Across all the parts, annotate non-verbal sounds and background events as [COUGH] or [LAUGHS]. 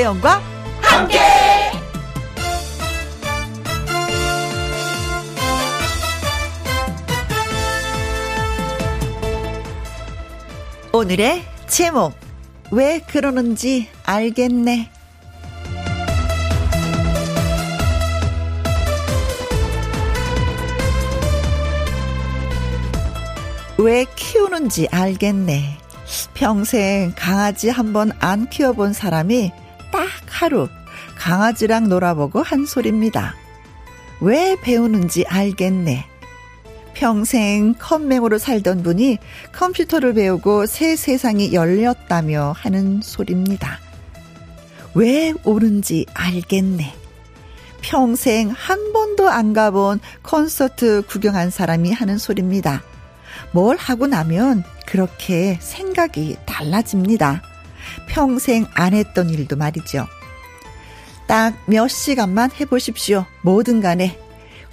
김혜영과 함께. 오늘의 제목 왜 그러는지 알겠네. 왜 키우는지 알겠네. 평생 강아지 한 번 안 키워본 사람이 딱 하루 강아지랑 놀아보고 한 소리입니다. 왜 배우는지 알겠네. 평생 컴맹으로 살던 분이 컴퓨터를 배우고 새 세상이 열렸다며 하는 소리입니다. 왜 옳은지 알겠네. 평생 한 번도 안 가본 콘서트 구경한 사람이 하는 소리입니다. 뭘 하고 나면 그렇게 생각이 달라집니다. 평생 안 했던 일도 말이죠. 딱 몇 시간만 해보십시오. 뭐든 간에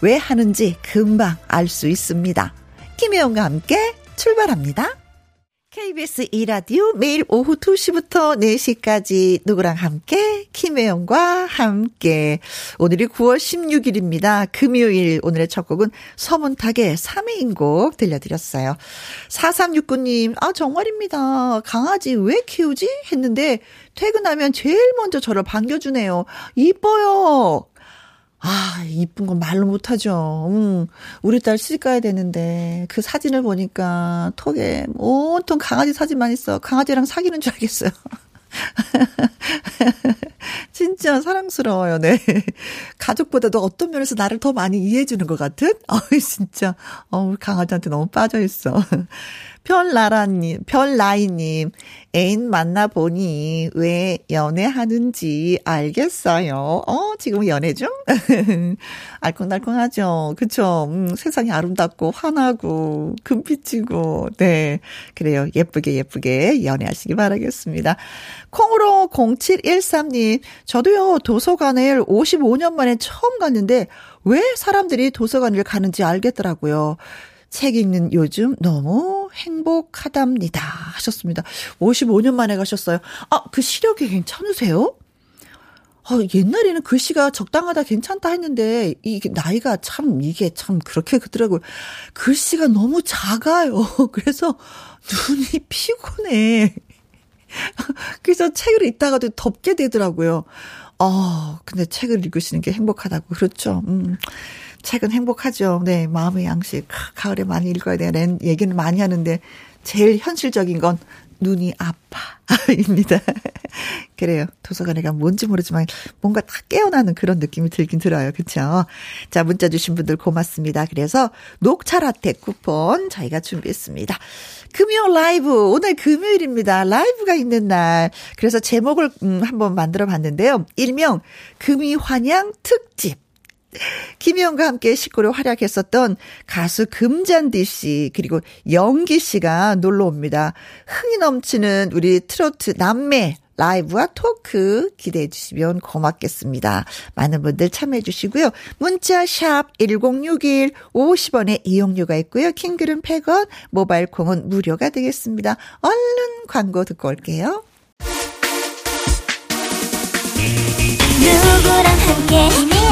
왜 하는지 금방 알 수 있습니다. 김혜영과 함께 출발합니다. KBS 2라디오 매일 오후 2시부터 4시까지 누구랑 함께 김혜영과 함께 오늘이 9월 16일입니다. 금요일 오늘의 첫 곡은 서문탁의 3회인 곡 들려드렸어요. 4369님 아 정말입니다. 강아지 왜 키우지? 했는데 퇴근하면 제일 먼저 저를 반겨주네요. 이뻐요. 아, 이쁜 건 말로 못하죠. 음, 우리 딸 시집 가야 되는데, 그 사진을 보니까 톡에 온통 강아지 사진만 있어. 강아지랑 사귀는 줄 알겠어요. [LAUGHS] 진짜 사랑스러워요, 네. 가족보다도 어떤 면에서 나를 더 많이 이해해주는 것 같은? 어이, 진짜, 어, 강아지한테 너무 빠져있어. 별나라님, 별나이님, 애인 만나보니 왜 연애하는지 알겠어요. 어, 지금 연애 중? [LAUGHS] 알콩달콩하죠. 그쵸. 음, 세상이 아름답고, 환하고, 금빛이고, 네. 그래요. 예쁘게, 예쁘게 연애하시기 바라겠습니다. 콩으로 0713님, 저도요, 도서관을 55년 만에 처음 갔는데, 왜 사람들이 도서관을 가는지 알겠더라고요. 책 읽는 요즘 너무 행복하답니다. 하셨습니다. 55년 만에 가셨어요. 아, 그 시력이 괜찮으세요? 아, 옛날에는 글씨가 적당하다 괜찮다 했는데 이게 나이가 참 이게 참 그렇게 그더라고요. 글씨가 너무 작아요. [LAUGHS] 그래서 눈이 피곤해. [LAUGHS] 그래서 책을 읽다가도 덮게 되더라고요. 어, 근데 책을 읽으시는 게 행복하다고. 그렇죠. 음. 책은 행복하죠. 네, 마음의 양식. 가을에 많이 읽어야 되는 얘기는 많이 하는데 제일 현실적인 건 눈이 아파입니다. [LAUGHS] 그래요. 도서관에 가면 뭔지 모르지만 뭔가 다 깨어나는 그런 느낌이 들긴 들어요. 그쵸? 자, 문자 주신 분들 고맙습니다. 그래서 녹차 라떼 쿠폰 저희가 준비했습니다. 금요 라이브, 오늘 금요일입니다. 라이브가 있는 날. 그래서 제목을 음, 한번 만들어 봤는데요. 일명 금이 환양 특집. 김희영과 함께 식구로 활약했었던 가수 금잔디 씨, 그리고 영기 씨가 놀러 옵니다. 흥이 넘치는 우리 트로트 남매 라이브와 토크 기대해 주시면 고맙겠습니다. 많은 분들 참여해 주시고요. 문자 샵 1061 50원의 이용료가 있고요. 킹글은 100원, 모바일 콩은 무료가 되겠습니다. 얼른 광고 듣고 올게요. 누구랑 함께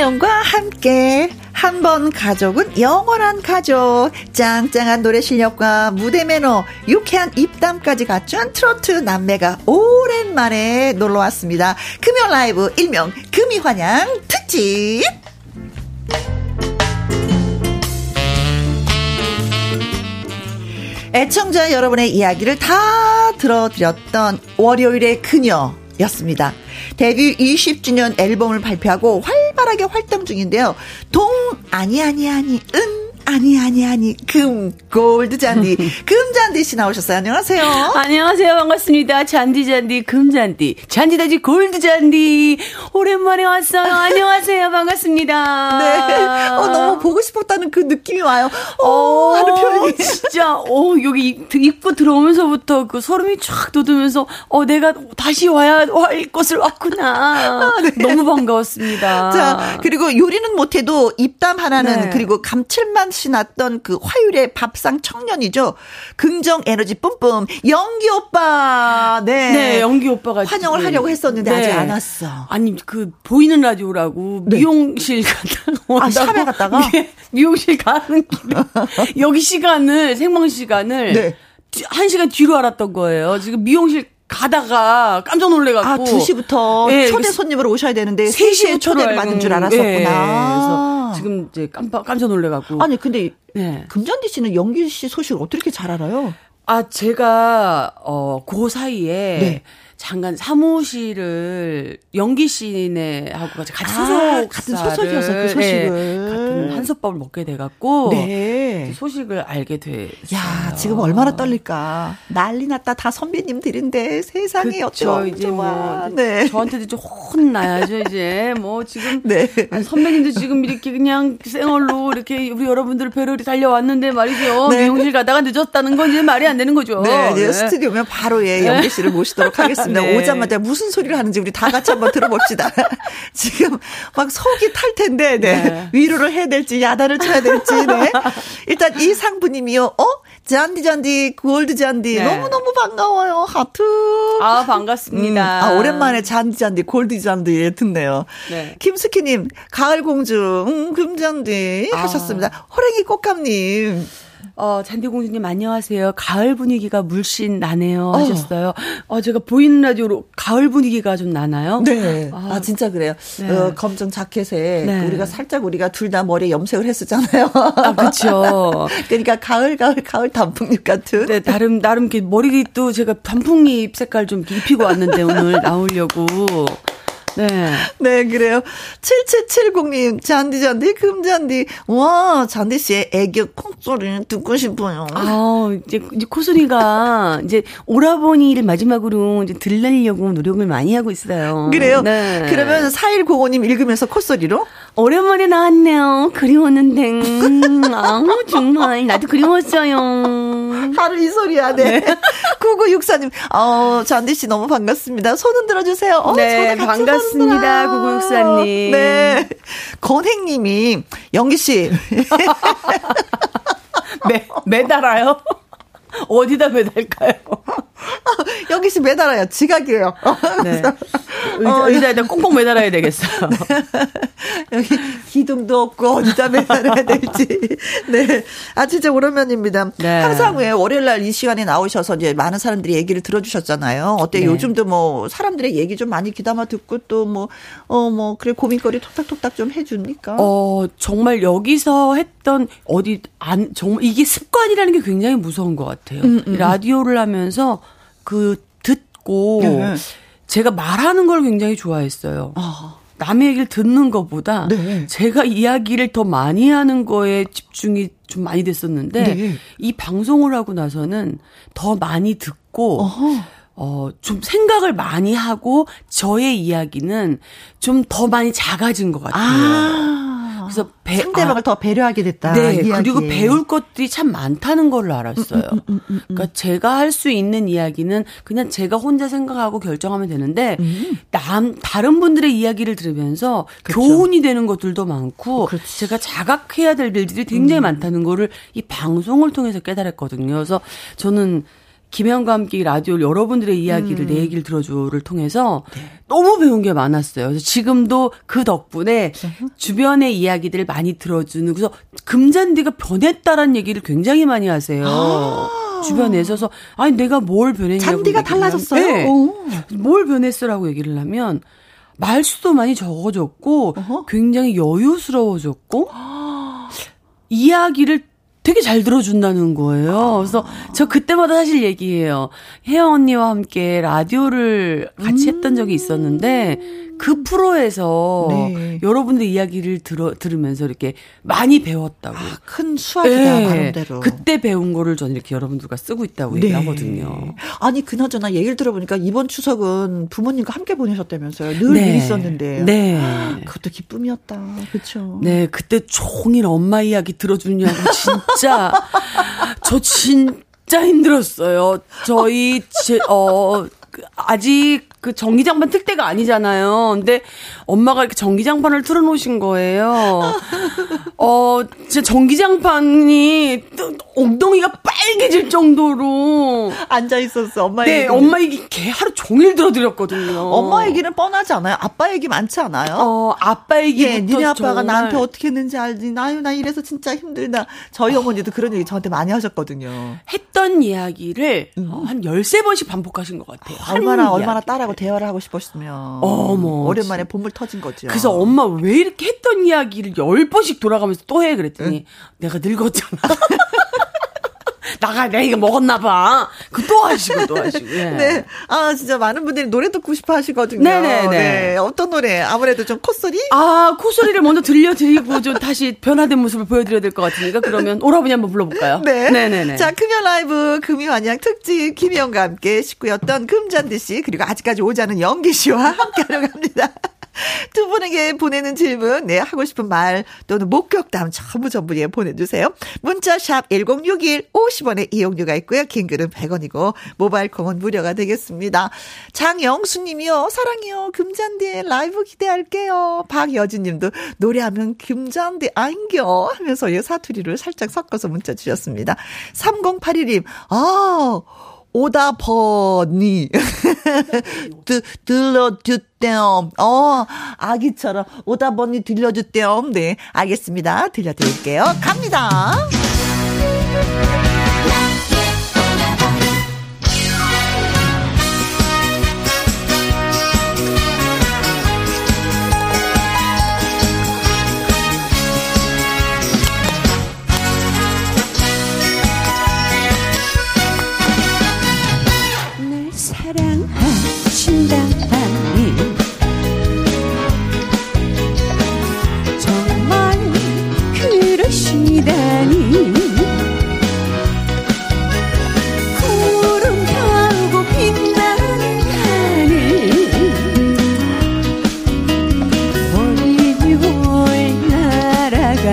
김혜영과 함께 한 번 가족은 영원한 가족. 짱짱한 노래 실력과 무대 매너 유쾌한 입담까지 갖춘 트로트 남매가 오랜만에 놀러 왔습니다. 금요 라이브 일명 금이환양 특집. 애청자 여러분의 이야기를 다 들어드렸던 월요일의 그녀 였습니다. 데뷔 20주년 앨범을 발표하고 활발하게 활동 중인데요. 동, 아니, 아니, 아니, 은, 아니, 아니, 아니, 금, 골드 잔디, [LAUGHS] 금 잔디 씨 나오셨어요. 안녕하세요. 안녕하세요. 반갑습니다. 잔디, 잔디, 금 잔디, 잔디, 잔디, 골드 잔디. 오랜만에 왔어요. 안녕하세요. 반갑습니다. [LAUGHS] 네. 어, 너무 보고 싶었다는 그 느낌이 와요. 어, 어 하는 표현이. 진짜, 어, 여기 입구 들어오면서부터 그 소름이 쫙 돋으면서, 어, 내가 다시 와야 할 곳을 왔구나. 아, 네. 너무 반가웠습니다. 자, 그리고 요리는 못해도 입담 하나는 네. 그리고 감칠맛 이 났던 그 화요일의 밥상 청년이죠. 긍정 에너지 뿜뿜 영기 오빠. 네. 네, 영기 오빠가 환영을 하려고 했었는데 네. 아직 안 왔어. 아니, 그 보이는 라디오라고 네. 미용실 갔다가 아, 샵에 갔다가 [LAUGHS] 네, 미용실 가는 길에 [LAUGHS] 여기 시간을 생방 시간을 네. 한 시간 뒤로 알았던 거예요. 지금 미용실 가다가 깜짝 놀래갖고. 아, 2시부터 네, 초대 손님으로 오셔야 되는데 3시에 초대를 받는 줄 알았었구나. 네, 그래서 지금 이제 깜빡, 깜짝 놀래갖고. 아니, 근데 네. 금잔디 씨는 영길 씨 소식을 어떻게 잘 알아요? 아, 제가, 어, 그 사이에. 네. 잠깐 사무실을 연기 씨네하고 같이 같이 소속 아, 같은 소속이어서 그 소식을 네, 같은 한솥밥을 먹게 돼갖고 네. 소식을 알게 돼. 야 지금 얼마나 떨릴까 난리 났다 다 선배님들인데 세상에 어쩌 이제 뭐 네. 저한테도 좀 혼나야죠 이제 뭐 지금 네. 선배님도 지금 이렇게 그냥 생얼로 이렇게 우리 여러분들 뵈러 달려왔는데 말이죠 네. 미용실 가다가 늦었다는 건 이제 말이 안 되는 거죠. 네, 네. 스튜디오면 바로 예 연기 씨를 모시도록 하겠습니다. 네. 오자마자 무슨 소리를 하는지 우리 다 같이 한번 들어봅시다. [LAUGHS] 지금 막 속이 탈 텐데, 네. 네. 위로를 해야 될지, 야단을 쳐야 될지, 네. [LAUGHS] 일단 이 상부님이요, 어? 잔디 잔디 골드 잔디 네. 너무 너무 반가워요 하트. 아 반갑습니다. 음, 아 오랜만에 잔디 잔디 골드 잔디 듣네요. 네. 김숙희님 가을 공주 음, 금잔디 아. 하셨습니다. 호랭이 꽃감님. 어, 잔디공주님 안녕하세요. 가을 분위기가 물씬 나네요. 어. 하셨어요. 어, 어 제가 보이는 라디오로 가을 분위기가 좀 나나요? 네. 아, 아 진짜 그래요. 네. 어, 검정 자켓에 네. 우리가 살짝 우리가 둘 다 머리에 염색을 했었잖아요. 아, 그렇죠. [LAUGHS] 그러니까 가을, 가을, 가을 단풍잎 같은. 네, 나름, 나름 이렇게 머리도 제가 단풍잎 색깔 좀 입히고 왔는데 오늘 나오려고. 네. 네, 그래요. 7770님, 잔디, 잔디, 금잔디. 와, 잔디 씨의 애교 콧소리 듣고 싶어요. 아, 이제, 이제 코소리가 이제 오라버니를 마지막으로 이제 들려려고 노력을 많이 하고 있어요. 그래요? 네. 그러면 4105님 읽으면서 콧소리로? 오랜만에 나왔네요. 그리웠는데. 아 정말. 나도 그리웠어요. 하루 이 소리 하네. 네. 9964님, 어, 잔디 씨 너무 반갑습니다. 손 흔들어 주세요. 어, 네, 반갑습니다. 9964님. 네. 건행님이, 영기 씨. [LAUGHS] 매, 매달아요? [LAUGHS] 어디다 매달까요? [LAUGHS] 여기서 매달아요. 지각이에요. [LAUGHS] 네. 의자, 어, 의자에다 꽁꽁 매달아야 되겠어. 네. 여기 기둥도 없고 어디다 매달아야 될지. 네. 아, 진짜 오랜만입니다. 네. 항상 왜 월요일 날 이 시간에 나오셔서 이제 많은 사람들이 얘기를 들어주셨잖아요. 어때? 네. 요즘도 뭐 사람들의 얘기 좀 많이 귀담아 듣고 또 뭐, 어, 뭐, 그래 고민거리 톡탁톡탁 좀 해줍니까? 어, 정말 여기서 했던 어디 안, 정말 이게 습관이라는 게 굉장히 무서운 것 같아요. 음, 음. 음. 라디오를 하면서 그 듣고 네. 제가 말하는 걸 굉장히 좋아했어요. 아. 남의 얘기를 듣는 것보다 네. 제가 이야기를 더 많이 하는 거에 집중이 좀 많이 됐었는데 네. 이 방송을 하고 나서는 더 많이 듣고 어허. 어, 좀 생각을 많이 하고 저의 이야기는 좀 더 많이 작아진 것 같아요. 아. 그래서 배, 상대방을 아, 더 배려하게 됐다. 네. 이야기에. 그리고 배울 것들이 참 많다는 걸 알았어요. 음, 음, 음, 음, 음. 그러니까 제가 할 수 있는 이야기는 그냥 제가 혼자 생각하고 결정하면 되는데 음. 남 다른 분들의 이야기를 들으면서 그렇죠. 교훈이 되는 것들도 많고 그렇지. 제가 자각해야 될 일들이 굉장히 많다는 거를 이 방송을 통해서 깨달았거든요. 그래서 저는 김현과 함께 라디오 여러분들의 이야기를 음. 내 얘기를 들어줘를 통해서 네. 너무 배운 게 많았어요. 그래서 지금도 그 덕분에 주변의 이야기들을 많이 들어주는 그래서 금잔디가 변했다라는 얘기를 굉장히 많이 하세요. 아. 주변에서 서 아니 내가 뭘 변했냐고 잔디가 달라졌어요. 네. 뭘 변했어라고 얘기를 하면 말수도 많이 적어졌고 어허? 굉장히 여유스러워졌고 이야기를 되게 잘 들어준다는 거예요. 그래서 저 그때마다 사실 얘기해요. 혜영 언니와 함께 라디오를 같이 음. 했던 적이 있었는데 그 프로에서 네. 여러분들 이야기를 들어 들으면서 이렇게 많이 배웠다고. 아, 큰 수학이다 네. 나름대로. 그때 배운 거를 저는 이렇게 여러분들과 쓰고 있다고 네. 얘기하거든요. 아니 그나저나 얘기를 들어보니까 이번 추석은 부모님과 함께 보내셨다면서요. 늘 네. 있었는데. 네. 그것도 기쁨이었다. 그렇죠. 네, 그때 종일 엄마 이야기 들어주냐고 진짜 [LAUGHS] 저 진짜 힘들었어요. 저희 제, 어그 아직 그 전기장판 틀 때가 아니잖아요. 근데 엄마가 이렇게 전기장판을 틀어놓으신 거예요. [LAUGHS] 어, 진짜 전기장판이 엉덩이가 빨개질 정도로 앉아 있었어. 엄마 네, 얘기. 엄마 얘기 개 하루 종일 들어드렸거든요. 엄마 얘기는 뻔하지 않아요? 아빠 얘기 많지 않아요? 어, 아빠 얘기. 예, 니네 아빠가 나한테 어떻게 했는지 알지? 나유 나 이래서 진짜 힘들다. 저희 어머니도 그런 얘기 저한테 많이 하셨거든요. 했던 이야기를 음. 어, 한 13번씩 반복하신 것 같아요. 얼마나 얼마나 딸하고 대화를 하고 싶었으면 어머 오랜만에 본물 터진 거죠. 그래서 엄마 왜 이렇게 했던 이야기를 열 번씩 돌아가면서 또 해 그랬더니 응? 내가 늙었잖아. [LAUGHS] 나가 내가 이거 먹었나 봐. 그 또 하시고 또 하시고. [LAUGHS] 예. 네. 아 진짜 많은 분들이 노래 듣고 싶어 하시거든요. 네네네. 네. 어떤 노래? 아무래도 좀 콧소리? 아 콧소리를 먼저 들려드리고 좀 다시 변화된 모습을 보여드려야 될 것 같으니까 그러면 오라버니 한번 불러볼까요? 네. 네네네. 자 금연 라이브 금이환양 특집 김희영과 함께 식구였던 금잔디 씨 그리고 아직까지 않은 연기 씨와 함께하려 합니다. [LAUGHS] [LAUGHS] 두 분에게 보내는 질문, 네, 하고 싶은 말 또는 목격담 전부 전부 예, 보내주세요. 문자샵 1061 50원의 이용료가 있고요. 긴 글은 100원이고 모바일 콩은 무료가 되겠습니다. 장영수 님이요. 사랑해요. 금잔디의 라이브 기대할게요. 박여진 님도 노래하면 금잔디 아인겨 하면서 예, 사투리를 살짝 섞어서 문자 주셨습니다. 3081님, 아, 오다 버니 드, 들려주대요. 어 아기처럼 오다 버니 들려주대요. 네 알겠습니다. 들려드릴게요. 갑니다.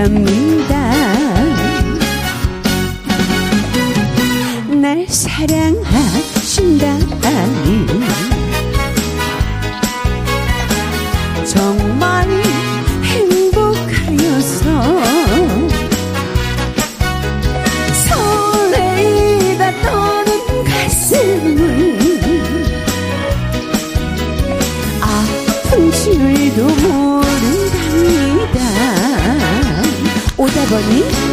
겁니다. 날 사랑하신다. Courtney.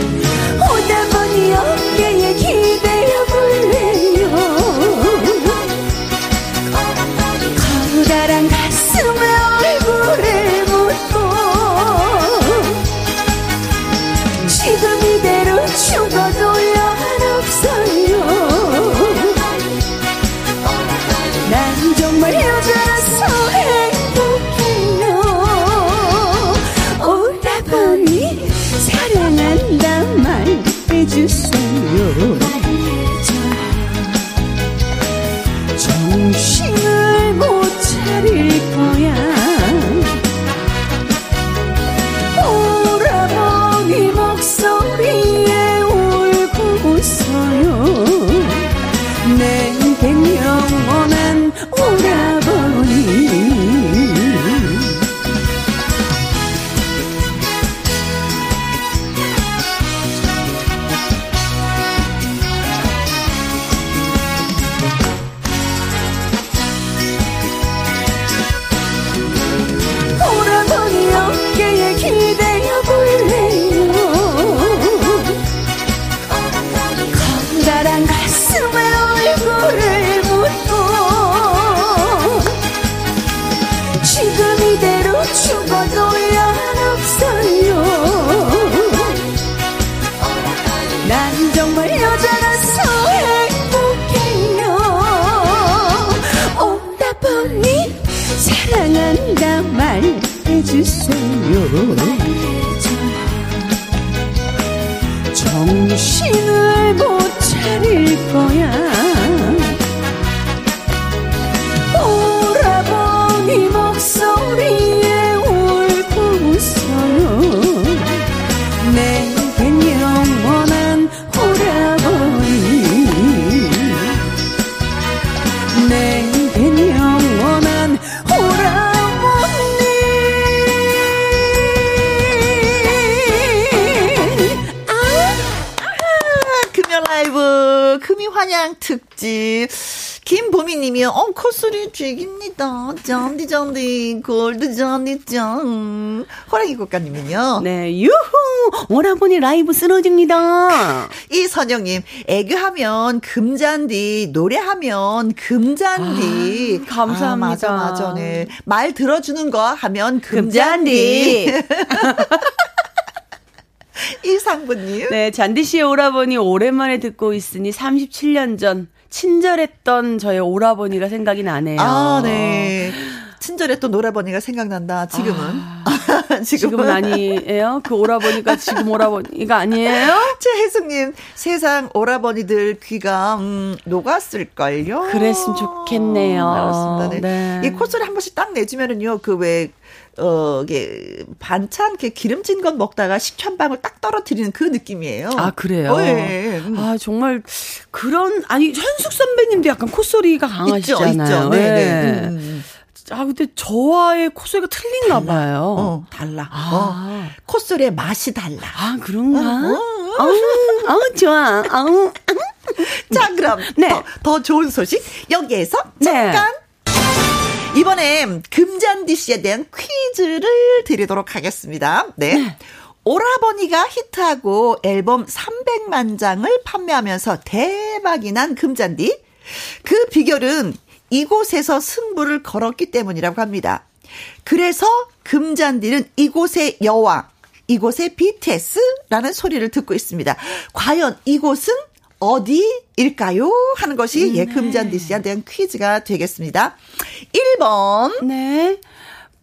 죽입니다. 잔디 잔디 골드 잔디 짠. 호랑이 국가님은요. 네, 유후! 오라버니 라이브 쓰러집니다. 이 선영님 애교하면 금잔디 노래하면 금잔디. 아, 감사합니다. 아, 맞아 맞아 네. 말 들어주는 거 하면 금잔디. [LAUGHS] 이상부님. 네, 잔디 씨의 오라버니 오랜만에 듣고 있으니 37년 전 친절했던 저의 오라버니가 생각이 나네요. 아, 네. 친절했던 오라버니가 생각난다. 지금은. 아, [LAUGHS] 지금은 아니에요? 그 오라버니가 지금 오라버니가 아니에요? [LAUGHS] 최혜숙님, 세상 오라버니들 귀가, 음, 녹았을걸요? 그랬으면 좋겠네요. 그렇습니다. 네. 네. 이 콧소리 한 번씩 딱 내주면은요, 그 왜, 어, 이게, 반찬, 이렇게 기름진 것 먹다가 식초 한 방울 딱 떨어뜨리는 그 느낌이에요. 아, 그래요? 어, 예, 음. 아, 정말, 그런, 아니, 현숙 선배님도 약간 콧소리가 강하시잖아요. 있죠, 있죠. 네, 네. 네. 음. 아, 근데 저와의 콧소리가 틀린가 달라. 봐요. 어, 달라. 아. 어. 콧소리의 맛이 달라. 아, 그런가? 어, 아우, 아우, 좋아. 아우, 자, 그럼 네. 더, 더 좋은 소식 여기에서 네. 잠깐. 이번에 금잔디 씨에 대한 퀴즈를 드리도록 하겠습니다. 네. 오라버니가 히트하고 앨범 300만 장을 판매하면서 대박이 난 금잔디. 그 비결은 이곳에서 승부를 걸었기 때문이라고 합니다. 그래서 금잔디는 이곳의 여왕, 이곳의 BTS라는 소리를 듣고 있습니다. 과연 이곳은 어디일까요? 하는 것이 예, 금잔디 씨에 대한 퀴즈가 되겠습니다. 1번. 네.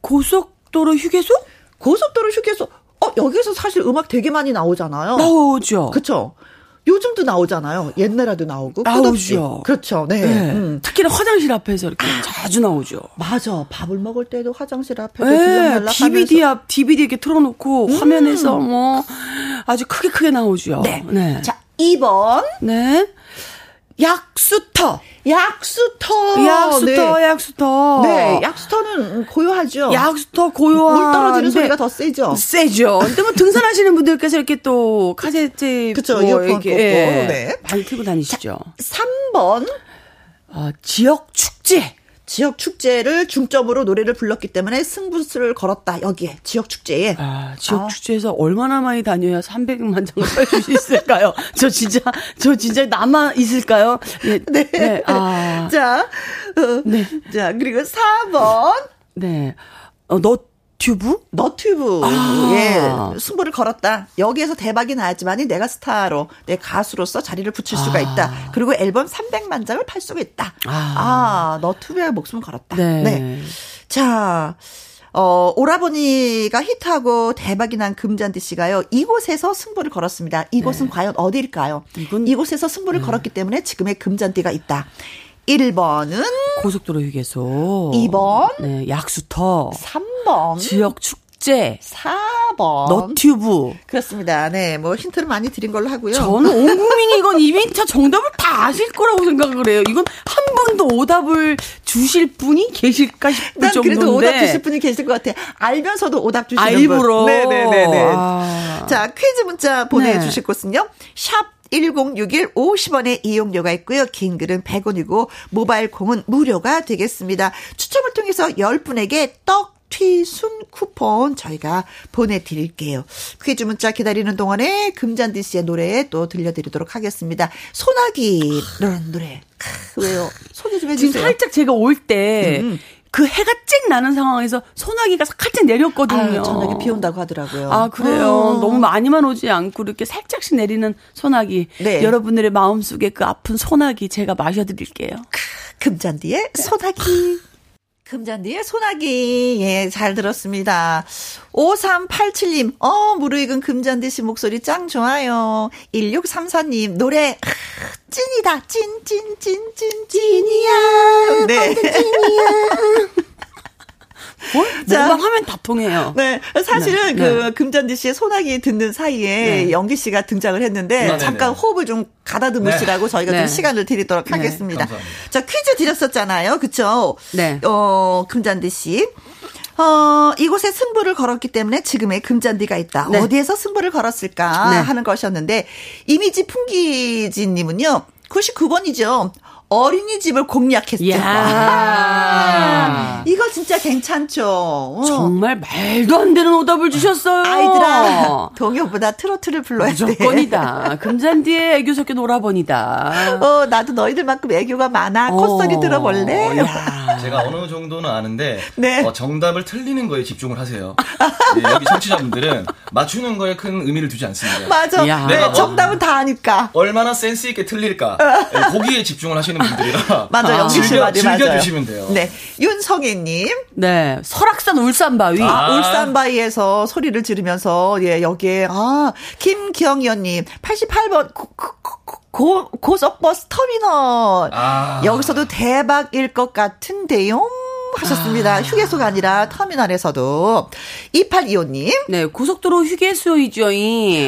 고속도로 휴게소? 고속도로 휴게소. 어, 여기서 사실 음악 되게 많이 나오잖아요. 나오죠. 그쵸. 요즘도 나오잖아요. 옛날에도 나오고. 나오죠. 그렇죠. 네. 네. 음. 특히나 화장실 앞에서 이렇게 자주 나오죠. 맞아. 밥을 먹을 때도 화장실 앞에서 네, DVD. 앞, DVD 이렇게 틀어놓고 화면에서 뭐 아주 크게 크게 나오죠. 네. 네. 자, 2번. 네. 약수터. 약수터. 약수터, 네. 약수터. 네, 약수터는 고요하죠. 약수터 고요한. 물 떨어지는 네. 소리가 더 세죠. 세죠. 근데 뭐 등산하시는 분들께서 이렇게 또 카세트 그쵸, 뭐 이어폰 이렇게, 꽂고, 예, 네. 많이 틀고 다니시죠. 3번. 아, 지역 축제. 지역 축제를 중점으로 노래를 불렀기 때문에 승부수를 걸었다. 여기에 지역 축제에. 아, 지역 아. 축제에서 얼마나 많이 다녀야 300만 장을 팔 수 있을까요? [LAUGHS] 저 진짜, 저 진짜 남아 있을까요? 예, 네. 아, 자, 어, 네. 자 그리고 4번 네. 어, 너 튜브? 너튜브 아. 예 승부를 걸었다. 여기에서 대박이 나야지만이 내가 스타로 내 가수로서 자리를 붙일 수가 아. 있다. 그리고 앨범 300만 장을 팔 수가 있다. 아. 아, 너튜브에 목숨을 걸었다. 네. 자, 어, 오라버니가 히트하고 대박이 난 금잔디 씨가요, 이곳에서 승부를 걸었습니다. 이곳은 과연 어디일까요? 네. 이곳에서 승부를 걸었기 때문에 지금의 금잔디가 있다. 1번은, 고속도로 휴게소. 2번. 네, 약수터. 3번, 지역 축제. 4번. 너튜브. 그렇습니다. 네, 뭐 힌트를 많이 드린 걸로 하고요. 저는 온 국민이 이건 이벤트 정답을 다 아실 거라고 생각을 해요. 이건 한 분도 오답을 주실 분이 계실까 싶을 난 정도인데. 그래도 오답 주실 분이 계실 것 같아. 알면서도 오답 주시는 아, 분. 일부러. 네네네네. 아. 자, 퀴즈 문자 보내주실 네. 곳은요. 샵 1061 50원의 이용료가 있고요. 긴 글은 100원이고 모바일 콩은 무료가 되겠습니다. 추첨을 통해서 10분에게 떡 튀순 쿠폰 저희가 보내드릴게요. 퀴즈 문자 기다리는 동안에 금잔디 씨의 노래 또 들려드리도록 하겠습니다. 소나기라는 노래. 크, 왜요? 소개 좀 지금 해주세요. 살짝 제가 올때 음. 그 해가 쨍 나는 상황에서 소나기가 살짝 내렸거든요. 아유, 저녁에 비 온다고 하더라고요. 아, 그래요. 어. 너무 많이만 오지 않고 이렇게 살짝씩 내리는 소나기. 네. 여러분들의 마음속에 그 아픈 소나기 제가 마셔드릴게요. 금잔디의 소나기. 금잔디의 소나기. 예, 잘 들었습니다. 5387님, 어, 무르익은 금잔디 씨 목소리 짱 좋아요. 1634님, 노래, 아, 찐이다. 찐, 찐, 찐, 찐, 찐이야. 네. 찐이야. [LAUGHS] 뭘? 뭐만 하면 다 통해요. 네. 사실은 네. 그 네. 금잔디 씨의 소나기 듣는 사이에 네. 연기 씨가 등장을 했는데 네, 네 잠깐 네. 호흡을 좀 가다듬으시라고 저희가 좀 시간을 드리도록 하겠습니다. 자, 퀴즈 드렸었잖아요. 그쵸? 네. 어, 금잔디 씨. 어, 이곳에 승부를 걸었기 때문에 지금의 금잔디가 있다. 네. 어디에서 승부를 걸었을까 네. 하는 것이었는데 이미지 풍기진님은요. 99번이죠. 어린이집을 공략했죠. 야 이거 진짜 괜찮죠. 어. 정말 말도 안 되는 오답을 주셨어요. 아이들아, 동요보다 트로트를 불러야 돼. 무조건이다. 금잔디에 애교 섞여 놀아보니다. 어, 나도 너희들만큼 애교가 많아. 어. 콧소리 들어볼래? 제가 어느 정도는 아는데 네. 어, 정답을 틀리는 거에 집중을 하세요. 네, 여기 청취자분들은 맞추는 거에 큰 의미를 두지 않습니다. 맞아. 야. 내가 정답은 다 아니까. 얼마나 센스 있게 틀릴까. 네, 거기에 집중을 하시는 분들이라. [LAUGHS] 맞아요. 영기 씨 말이 맞아요. 즐겨 주시면 돼요. 네. 윤성애님. 네. 설악산 울산바위. 아. 울산바위에서 소리를 지르면서, 예, 여기에, 아, 김기영연님. 88번, 고, 고, 고속버스 터미널. 아. 여기서도 대박일 것 같은데요. 하셨습니다. 아. 휴게소가 아니라 터미널에서도. 2825님. 네, 고속도로 휴게소이죠.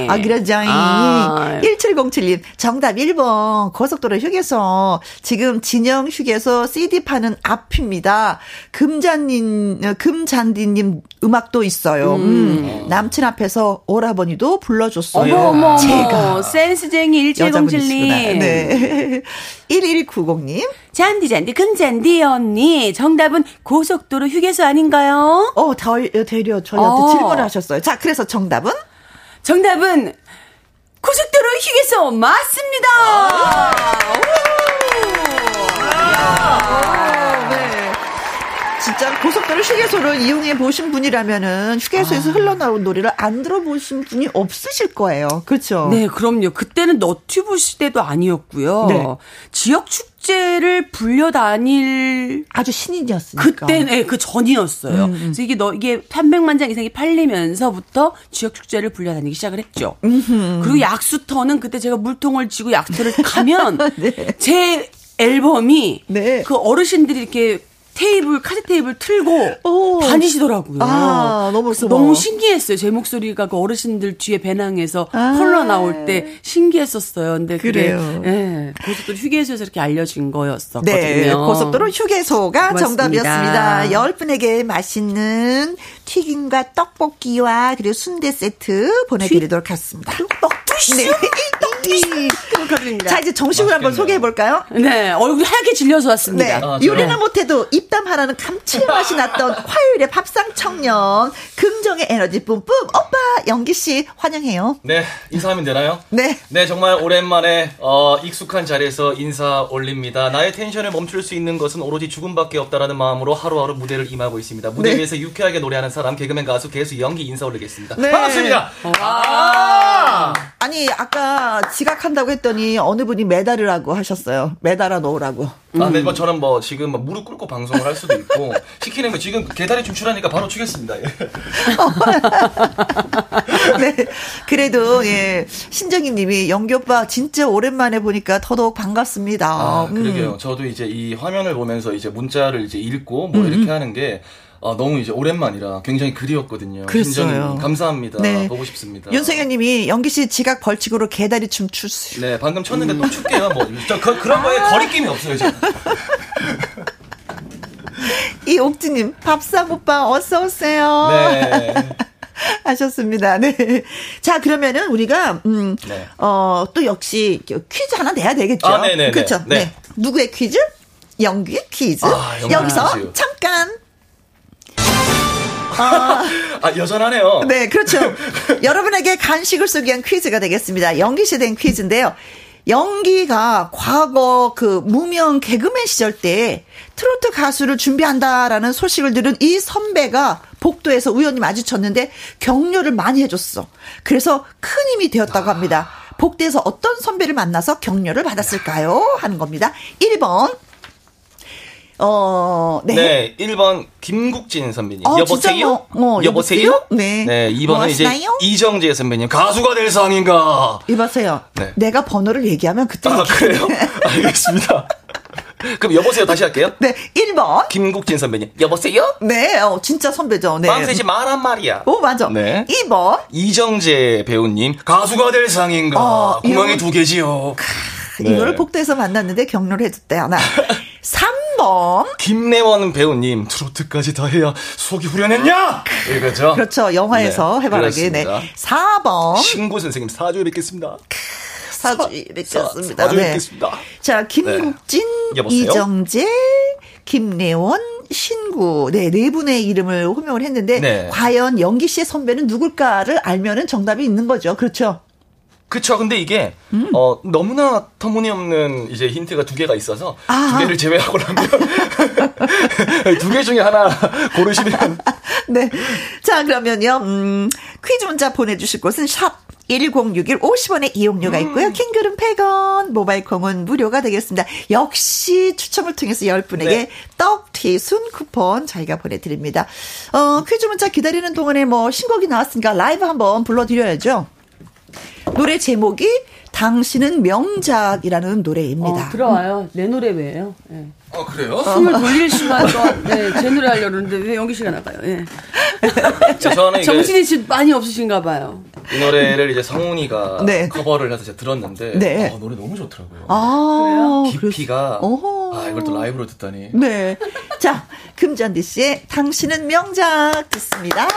아, 그러죠. 아. 1707님. 정답 1번. 고속도로 휴게소. 지금 진영 휴게소 CD 파는 앞입니다. 금잔님, 금잔디님 음악도 있어요. 음. 음. 남친 앞에서 오라버니도 불러줬어요. 어머, 어머. 제가. 센스쟁이 1707님. 네. [LAUGHS] 1190님. 잔디 잔디 금잔디 언니 정답은 고속도로 휴게소 아닌가요? 어, 덜, 대려 저희한테 어. 질문을 하셨어요. 자, 그래서 정답은? 정답은 고속도로 휴게소 맞습니다. 아. 아. 네. 진짜 고속도로 휴게소를 이용해 보신 분이라면은 휴게소에서 아. 흘러나온 노래를 안 들어보신 분이 없으실 거예요. 그렇죠? 네, 그럼요. 그때는 너튜브 시대도 아니었고요. 네. 지역 축 제를 불려다닐 아주 신인이었으니까. 그때는 네, 그 전이었어요. 음, 음. 그래서 이게 너 이게 300만 장 이상이 팔리면서부터 지역 축제를 불려다니기 시작을 했죠. 음흠. 그리고 약수터는 그때 제가 물통을 쥐고 약수터를 가면 [LAUGHS] 네. 제 앨범이 네. 그 어르신들이 이렇게 테이블 카세 테이블 틀고 오. 다니시더라고요. 아, 너무 너무 신기했어요. 제 목소리가 그 어르신들 뒤에 배낭에서 아. 컬러 나올 때 신기했었어요. 근데 그래요. 그게 예, 고속도로 휴게소에서 이렇게 알려진 거였었거든요. 네, 고속도로 휴게소가 고맙습니다. 정답이었습니다. 열 분에게 맛있는 튀김과 떡볶이와 그리고 순대 세트 보내드리도록 하겠습니다. 떡볶이. 네. 축하드립니다. 자, 이제 정식으로 한번 소개해 볼까요? 네, 얼굴이 하얗게 질려서 왔습니다. 네. 아, 요리는 못해도 입담 하나는 감칠맛이 났던 [LAUGHS] 화요일의 밥상 청년 긍정의 에너지 뿜뿜 오빠 영기 씨 환영해요. 네, 인사하면 되나요? 네. 네, 정말 오랜만에 어, 익숙한 자리에서 인사 올립니다. 나의 텐션을 멈출 수 있는 것은 오로지 죽음밖에 없다라는 마음으로 하루하루 무대를 임하고 있습니다. 무대 네. 위에서 유쾌하게 노래하는 사람 개그맨 가수 개수 연기 인사 올리겠습니다. 네. 반갑습니다. 아~ 아니 아까 지각한다고 했더니 어느 분이 메달이라고 하셨어요. 메달아 놓으라고. 아, 네, 뭐 저는 뭐 지금 뭐 무릎 꿇고 방송을 할 수도 있고 [LAUGHS] 시키는 거 지금 계단에 춤출하니까 바로 추겠습니다. 예. [LAUGHS] 네, 그래도 예 신정희님이 영기 오빠 진짜 오랜만에 보니까 더더욱 반갑습니다. 아, 그러게요. 음. 저도 이제 이 화면을 보면서 이제 문자를 이제 읽고 뭐 음. 이렇게 하는 게 아, 너무 이제 오랜만이라 굉장히 그리웠거든요. 그랬어요. 감사합니다. 네. 보고 싶습니다. 윤성현님이 영기 씨 지각 벌칙으로 개다리 춤 추세요. 네, 방금 췄는데 음. 또 출게요. 뭐 저, 그, 그런 거에 아. 거리낌이 없어요. 저. [LAUGHS] 이 옥지님 밥상 오빠 어서 오세요. 네. [LAUGHS] 하셨습니다. 네. 자, 그러면은 우리가 음, 네. 어, 또 역시 퀴즈 하나 내야 되겠죠. 아, 네네 그렇죠. 네. 네. 누구의 퀴즈? 영규의 퀴즈. 아, 여기서 퀴즈. 잠깐 아, 아, 여전하네요. 네, 그렇죠. [LAUGHS] 여러분에게 간식을 쏘기 위한 퀴즈가 되겠습니다. 연기 시 된 퀴즈인데요. 연기가 과거 그 무명 개그맨 시절 때 트로트 가수를 준비한다라는 소식을 들은 이 선배가 복도에서 우연히 마주쳤는데 격려를 많이 해줬어. 그래서 큰 힘이 되었다고 합니다. 복도에서 어떤 선배를 만나서 격려를 받았을까요? 하는 겁니다. 1번 어, 네. 네, 1번 김국진 선배님. 어, 여보세요? 뭐, 어, 여보세요? 여보세요? 네. 네, 2번은 이제 뭐하시나요? 이정재 선배님. 가수가 될 상인가? 이보세요. 네. 내가 번호를 얘기하면 그때. 아, 그래요? [LAUGHS] 알겠습니다. 그럼 여보세요 다시 할게요. 네, 1번. 김국진 선배님. 여보세요? 네, 어, 진짜 선배죠. 네. 밤새지 말란 말이야. 오, 맞아. 네. 2번. 이정재 배우님. 가수가 될 상인가? 어, 구멍이 두 개지요. 네. 이거를 복도에서 만났는데 격려를 해줬대, 하나. [LAUGHS] 3번. 김래원 배우님. 트로트까지 다 해야 속이 후련했냐? 이거죠? 그렇죠. 영화에서 네, 해바라기. 네. 그렇습니다. 4번. 신구 선생님 사주에 뵙겠습니다. 사주에 뵙겠습니다. 사주에 네. 뵙겠습니다. 자, 김국진, 네. 이정재, 김래원, 신구. 네, 네 분의 이름을 호명을 했는데, 네. 과연 연기 씨의 선배는 누굴까를 알면은 정답이 있는 거죠. 그렇죠. 그쵸. 근데 이게, 음. 어, 너무나 터무니없는 이제 힌트가 두 개가 있어서, 아. 두 개를 제외하고 나면, [LAUGHS] 두 개 중에 하나 [LAUGHS] 고르시면, 네. 자, 그러면요, 음, 퀴즈 문자 보내주실 곳은 샵 1061 50원의 이용료가 있고요. 음. 킹글은 100원, 모바일 콩은 무료가 되겠습니다. 역시 추첨을 통해서 10분에게 네. 떡튀순 쿠폰 저희가 보내드립니다. 어, 퀴즈 문자 기다리는 동안에 뭐 신곡이 나왔으니까 라이브 한번 불러드려야죠. 노래 제목이 당신은 명작이라는 노래입니다. 어, 들어와요. 내 노래 왜요? 예. 어, 그래요? 숨을 돌릴 시간 동안 네, 제 노래 하려는데 왜 연기 씨가 나가요? 예. 저는 이게, 정신이 지 많이 없으신가 봐요. 이 노래를 이제 성훈이가 네. 커버를 해서 제가 들었는데, 네. 어, 노래 너무 좋더라고요. 아, 깊이가, 어허. 아, 이걸 또 라이브로 듣다니. 네. 자, 금잔디 씨의 당신은 명작 듣습니다.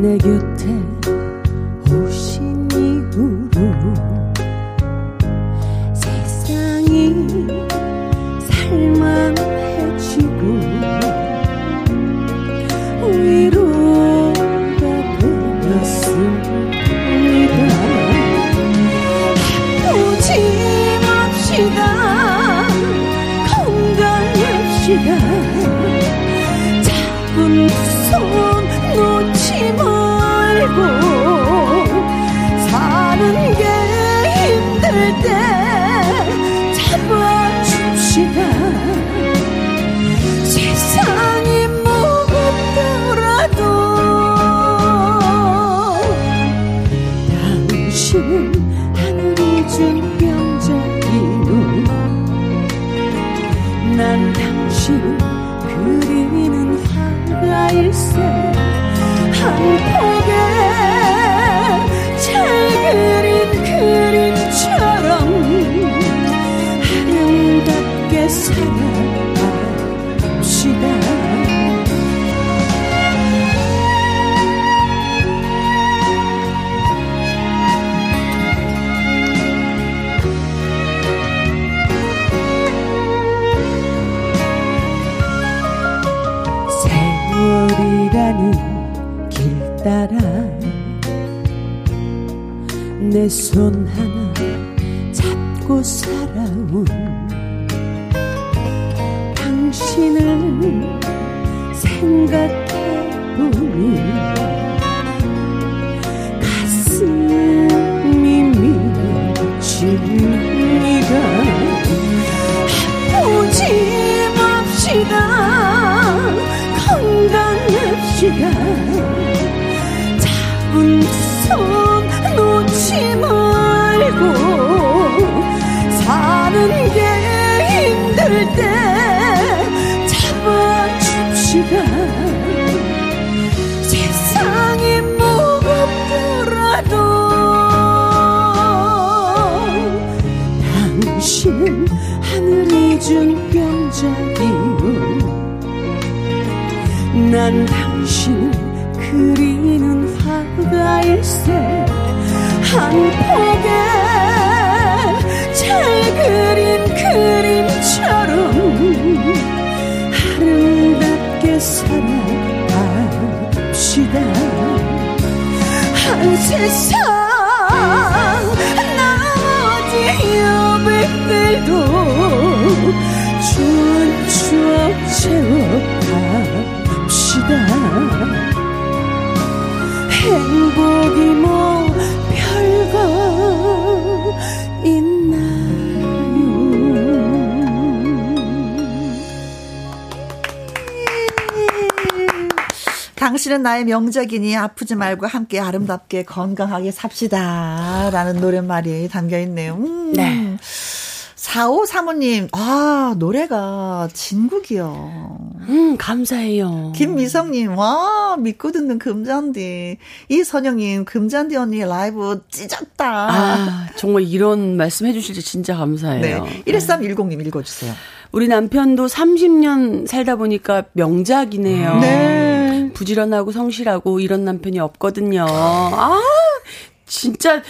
내 곁에 내손 나의 명작이니 아프지 말고 함께 아름답게 건강하게 삽시다. 라는 노랫말이 담겨 있네요. 음. 네. 4535님, 아, 노래가 진국이요. 음, 감사해요. 김미성님, 와, 믿고 듣는 금잔디. 이선영님, 금잔디 언니 라이브 찢었다. 아, 정말 이런 말씀 해주실 때 진짜 감사해요. 네. 1310님 읽어주세요. 우리 남편도 30년 살다 보니까 명작이네요. 네. 부지런하고 성실하고 이런 남편이 없거든요. 아, 진짜,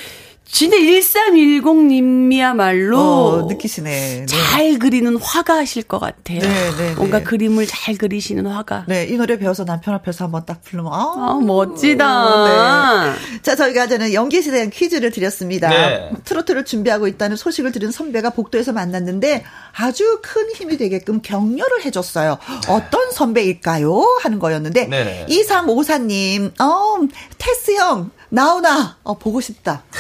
진짜 1310님이야말로. 어, 느끼시네. 네. 잘 그리는 화가실 것 같아요. 네, 네, 뭔가 네. 그림을 잘 그리시는 화가. 네, 이 노래 배워서 남편 앞에서 한번 딱 부르면, 아, 아, 멋지다. 네. 자, 저희가 저는 연기에 대한 퀴즈를 드렸습니다. 네. 트로트를 준비하고 있다는 소식을 들은 선배가 복도에서 만났는데 아주 큰 힘이 되게끔 격려를 해줬어요. 어떤 선배일까요? 하는 거였는데, 네네. 2354님, 어, 테스 형, 나오나, 어, 보고 싶다. [LAUGHS]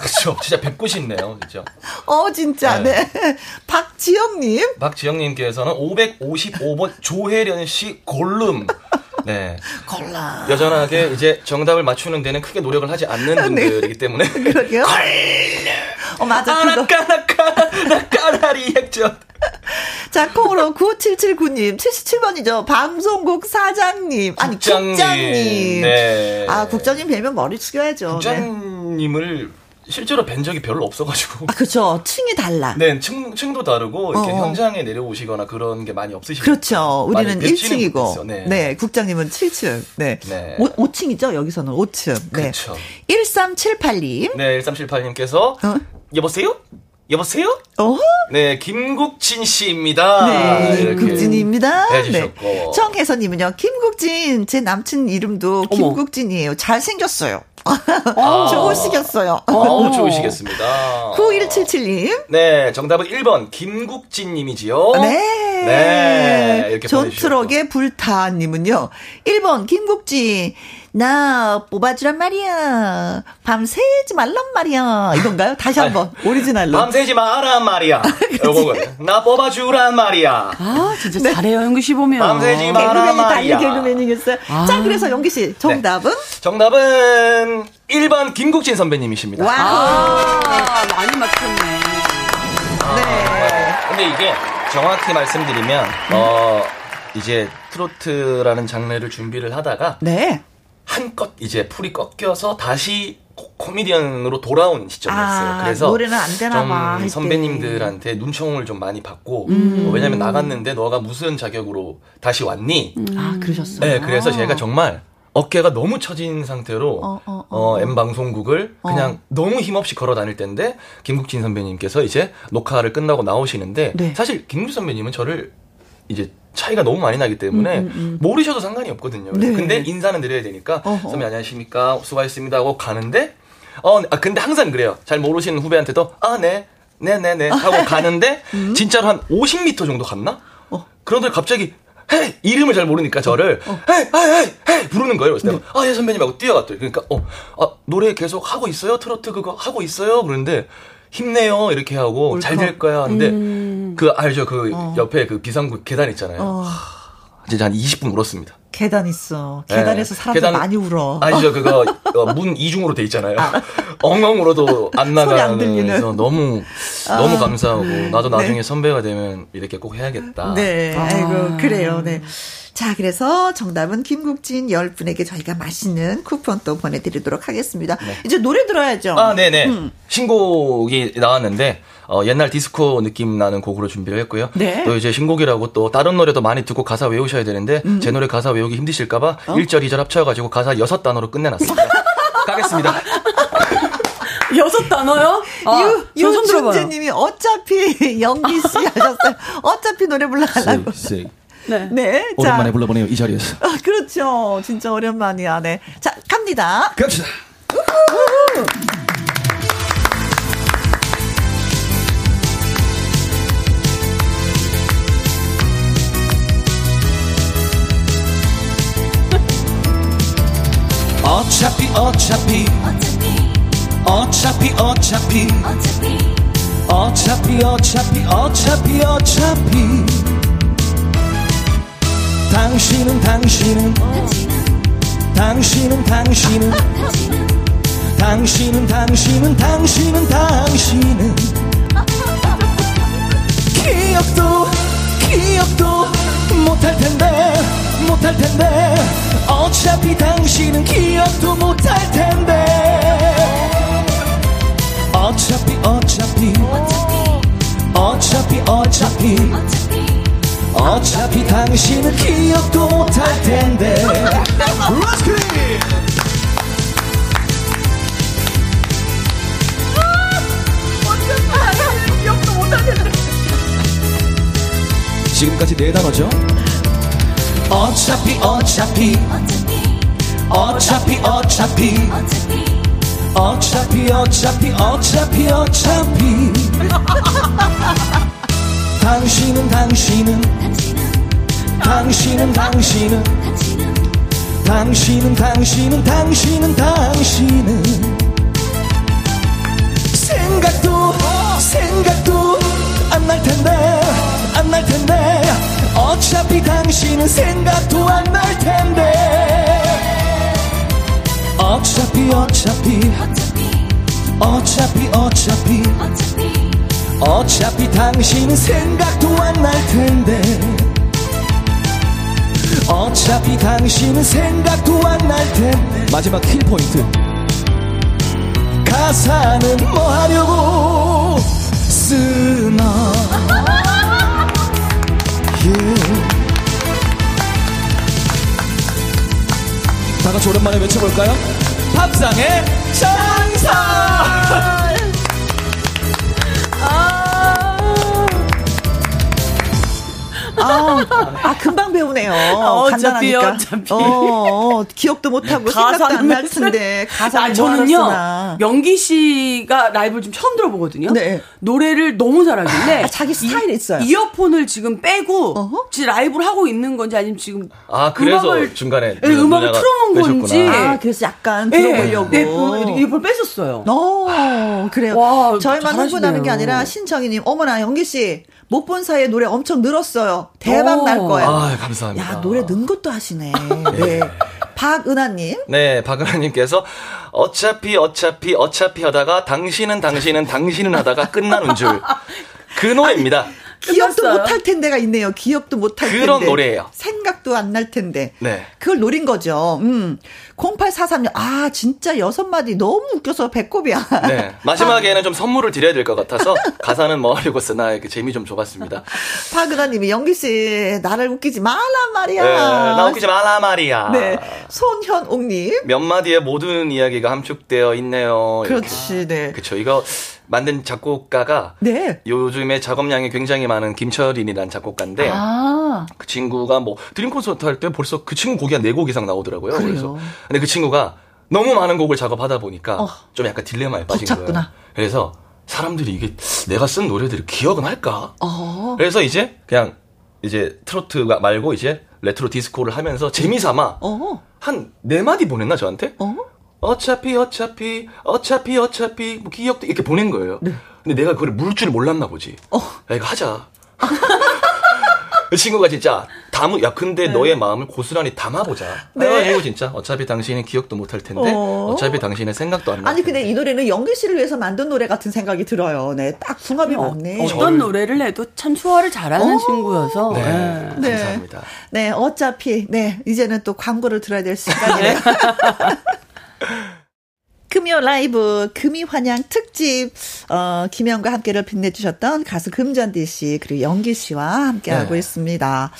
그렇죠. 진짜 뵙고 싶네요. 진짜. 어, 진짜, 네. 네. [LAUGHS] 박지영 님, 박지영 님께서는 555번 조혜련 씨 골룸. 네. 골라. 여전하게 이제 정답을 맞추는 데는 크게 노력을 하지 않는 분들이기 때문에. [LAUGHS] 그러게요. 어, 맞아, 그거. 아나까나까 나 까나리 액젓. [LAUGHS] 자, 콩으로 9779님, 77번이죠. 방송국 사장님. 아니, 국장님. 국장님. 네. 아, 국장님 뵈면 머리 숙여야죠. 네. 국장님을 실제로 뵌 적이 별로 없어가지고. 아, 그쵸. 층이 달라. 네, 층, 층도 다르고, 이렇게 어, 어. 현장에 내려오시거나 그런 게 많이 없으시고. 그렇죠. 우리는 많이 뵙지는 1층이고. 못했어요. 네. 네. 국장님은 7층. 네. 네. 오, 5층이죠. 여기서는 5층. 네. 그쵸. 1378님. 네, 1378님께서, 어? 여보세요? 여보세요? 어? 네, 김국진 씨입니다. 네, 이렇게 국진입니다. 해주셨고. 네. 정혜선님은요, 김국진, 제 남친 이름도. 김국진이에요. 잘생겼어요. 아. [LAUGHS] 좋으시겠어요. 어우, 좋으시겠습니다. 9177님. 네, 정답은 1번, 김국진님이지요. 네. 네, 이렇게 존트럭의 불타님은요. 1번, 김국진. 나 뽑아주란 말이야. 밤새지 말란 말이야. 이건가요? 다시 한 번. 오리지널로. 밤새지 마란 말이야. 요거거든. 나 뽑아주란 말이야. 아, 진짜 잘해요, 현구 씨 보면. 밤새지 마. 개그맨이 달리 말이야. 개그맨이겠어요. 아. 자, 그래서 영기 씨, 정답은? 정답은 1번 김국진 선배님이십니다. 와. 아, 많이 맞췄네. 네. 근데 이게 정확히 말씀드리면, 어, 이제 트로트라는 장르를 준비를 하다가 네. 한껏 이제 풀이 꺾여서 다시 코- 코미디언으로 돌아온 시점이었어요. 아, 그래서 노래는 안 되나 좀 봐. 선배님들한테 눈총을 좀 많이 받고 음. 어, 왜냐면 나갔는데 너가 무슨 자격으로 다시 왔니? 아, 그러셨어요. 네, 그래서 제가 정말 어깨가 너무 처진 상태로 어, 어, 어, 어. M 방송국을 그냥 너무 힘없이 걸어 다닐 때인데 김국진 선배님께서 이제 녹화를 끝나고 나오시는데 네. 사실 김국진 선배님은 저를 이제 차이가 너무 많이 나기 때문에 모르셔도 상관이 없거든요. 음, 네. 근데 인사는 드려야 되니까 어허. 선배 안녕하십니까 수고하셨습니다 하고 가는데 어, 아 근데 항상 그래요. 잘 모르시는 후배한테도 아 네. 네네네 하고 가는데 [LAUGHS] 진짜로 한 50m 정도 갔나? 음. 어. 그런데 갑자기 헤이 이름을 잘 모르니까 저를 헤이 헤이 헤이 헤이 부르는 거예요. 그래서 네. 내가 아예 선배님 하고 뛰어갔더니 그러니까 어 아, 노래 계속 하고 있어요 트로트 그거 하고 있어요 그런데 힘내요 이렇게 하고 잘 될 거야 하는데 그 알죠 그 옆에 그 비상구 계단 있잖아요. 어, 진짜 한 20분 울었습니다. 계단 있어. 계단에서 네. 사람들 계단- 많이 울어. 아니죠 그거 어, 문 이중으로 돼 있잖아요. 엉엉 울어도 안 [LAUGHS] 소리 안 나가는 들리는. 그래서 너무 너무 감사하고 나도 나중에 네. 선배가 되면 이렇게 꼭 해야겠다. 네, 아. 아이고, 그래요, 네. 자, 그래서 정답은 김국진 10분에게 저희가 맛있는 쿠폰 또 보내드리도록 하겠습니다. 이제 노래 들어야죠. 아, 네네. 음. 신곡이 나왔는데, 어, 옛날 디스코 느낌 나는 곡으로 준비를 했고요. 네. 또 이제 신곡이라고 또 다른 노래도 많이 듣고 가사 외우셔야 되는데, 음. 제 노래 가사 외우기 힘드실까봐 어? 1절, 2절 합쳐가지고 가사 6단어로 끝내놨습니다. [LAUGHS] 가겠습니다. [LAUGHS] 여섯 단어요? 아, 유, 유준재님이 어차피 영기 씨 하셨어요. 어차피 노래 불러가려고. 네. 네. 오랜만에 자. 불러보네요, 이 자리에서. 아, 그렇죠. 진짜 오랜만이야, 네. 자, 갑니다. 갑시다. 어차피 어차피 어차피 어차피 어차피 어차피 어차피 어차피 당신은 당신은. 당신은 당신은. 당신은 당신은 당신은 당신은. 기억도 기억도 못할 텐데 못할 텐데. 어차피 당신은 기억도 못할 텐데. 어차피 어차피. 어차피 어차피. 어차피 당신은 기억도 못할 텐데. 지금까지 네 단어죠? 어차피. 어차피 어차피. 어차피 어차피 어차피. 어차피 [LAUGHS] 어차피 당신은 당신은 당신은 당신은 당신은 당신은 당신은 당신은 생각도 생각도 안 날 텐데 안 날 텐데. 어차피 당신은 생각도 안 날 텐데. 어차피 어차피 어차피 어차피 어차피 당신은 생각도 안 날 텐데. 어차피 당신은 생각도 안 날 텐데. 마지막 킬 포인트. 가사는 뭐 하려고 쓰나. [LAUGHS] 다 같이 오랜만에 외쳐볼까요? 밥상의 장사! 아, 아 금방 배우네요. 어, 간단하니까. 어차피. 어, 어, 기억도 못하고 생각도 안 날 텐데 가사 아, 저는요. 명기 씨가 라이브를 좀 처음 들어보거든요. 네. 노래를 너무 잘하길래 아, 자기 스타일 이 있어요. 이어폰을 지금 빼고 어허? 지금 라이브를 하고 있는 건지 아니면 지금 아 그래서 음악을, 중간에 네, 음악을 틀어놓은. 건지 아 그래서 약간 들어보려고 네, 네, 이어폰 뺐었어요. 어 그래요. 와, 저희만 흥분하는 게 아니라 신청이님 어머나 영기 씨못 본 사이에 노래 엄청 늘었어요. 대박 오. 날 거예요. 아, 감사합니다. 야, 노래 는 것도 하시네. [LAUGHS] 네. 박은하님. 네, 박은하님께서 어차피, 어차피, 어차피 하다가 당신은, 당신은, 당신은 하다가 끝나는 줄. 그 [LAUGHS] 노래입니다. 아니, 기억도 못할 텐데가 있네요. 기억도 못할 텐데. 그런 노래예요. 생각도 안 날 텐데. 네. 그걸 노린 거죠. 음. 0843년. 아, 진짜 여섯 마디 너무 웃겨서 배꼽이야. 네. [LAUGHS] 마지막에는 아. 좀 선물을 드려야 될 것 같아서 가사는 뭐 하려고 쓰나 이렇게 재미 좀 줘봤습니다. [LAUGHS] 파그다 님이 영기 씨, 나를 웃기지 말란 말이야. 네, 나 웃기지 말란 말이야. 네. 손현옥 님. 몇 마디의 모든 이야기가 함축되어 있네요. 그렇지, 네. 그쵸. 이거 만든 작곡가가 네. 요즘에 작업량이 굉장히 많은 김철인이라는 작곡가인데 아. 그 친구가 뭐 드림 콘서트 할 때 벌써 그 친구 곡이 한 네 곡 이상 나오더라고요. 그래요? 그래서 근데 그 친구가 너무 많은 곡을 작업하다 보니까 어. 좀 약간 딜레마에 빠진 거예요. 그래서 사람들이 이게 내가 쓴 노래들을 기억은 할까? 어. 그래서 이제 그냥 이제 트로트가 말고 이제 레트로 디스코를 하면서 재미삼아 어. 한네 마디 보냈나 저한테? 어? 어차피 어차피 어차피 어차피 뭐 기억도 이렇게 보낸 거예요. 네. 근데 내가 그걸 물을 줄 몰랐나 보지. 어. 야 이거 하자. [LAUGHS] 그 친구가 진짜 담으 야 근데 네. 너의 마음을 고스란히 담아보자. 네. 이거 진짜 어차피 당신은 기억도 못할 텐데 어. 차피 당신은 생각도 안 나. 아니 근데 이 노래는 영길 씨를 위해서 만든 노래 같은 생각이 들어요. 네, 딱 궁합이 어, 맞네. 어떤 절... 노래를 해도 참 소화를 잘하는 어. 친구여서. 네. 네. 네. 감사합니다. 네, 어차피 네 이제는 또 광고를 들어야 될 [LAUGHS] 시간이에요. [LAUGHS] 금요 라이브 금이 환영 특집 어 김영과 함께를 빛내주셨던 가수 금전디 씨 그리고 영기 씨와 함께하고 네. 있습니다.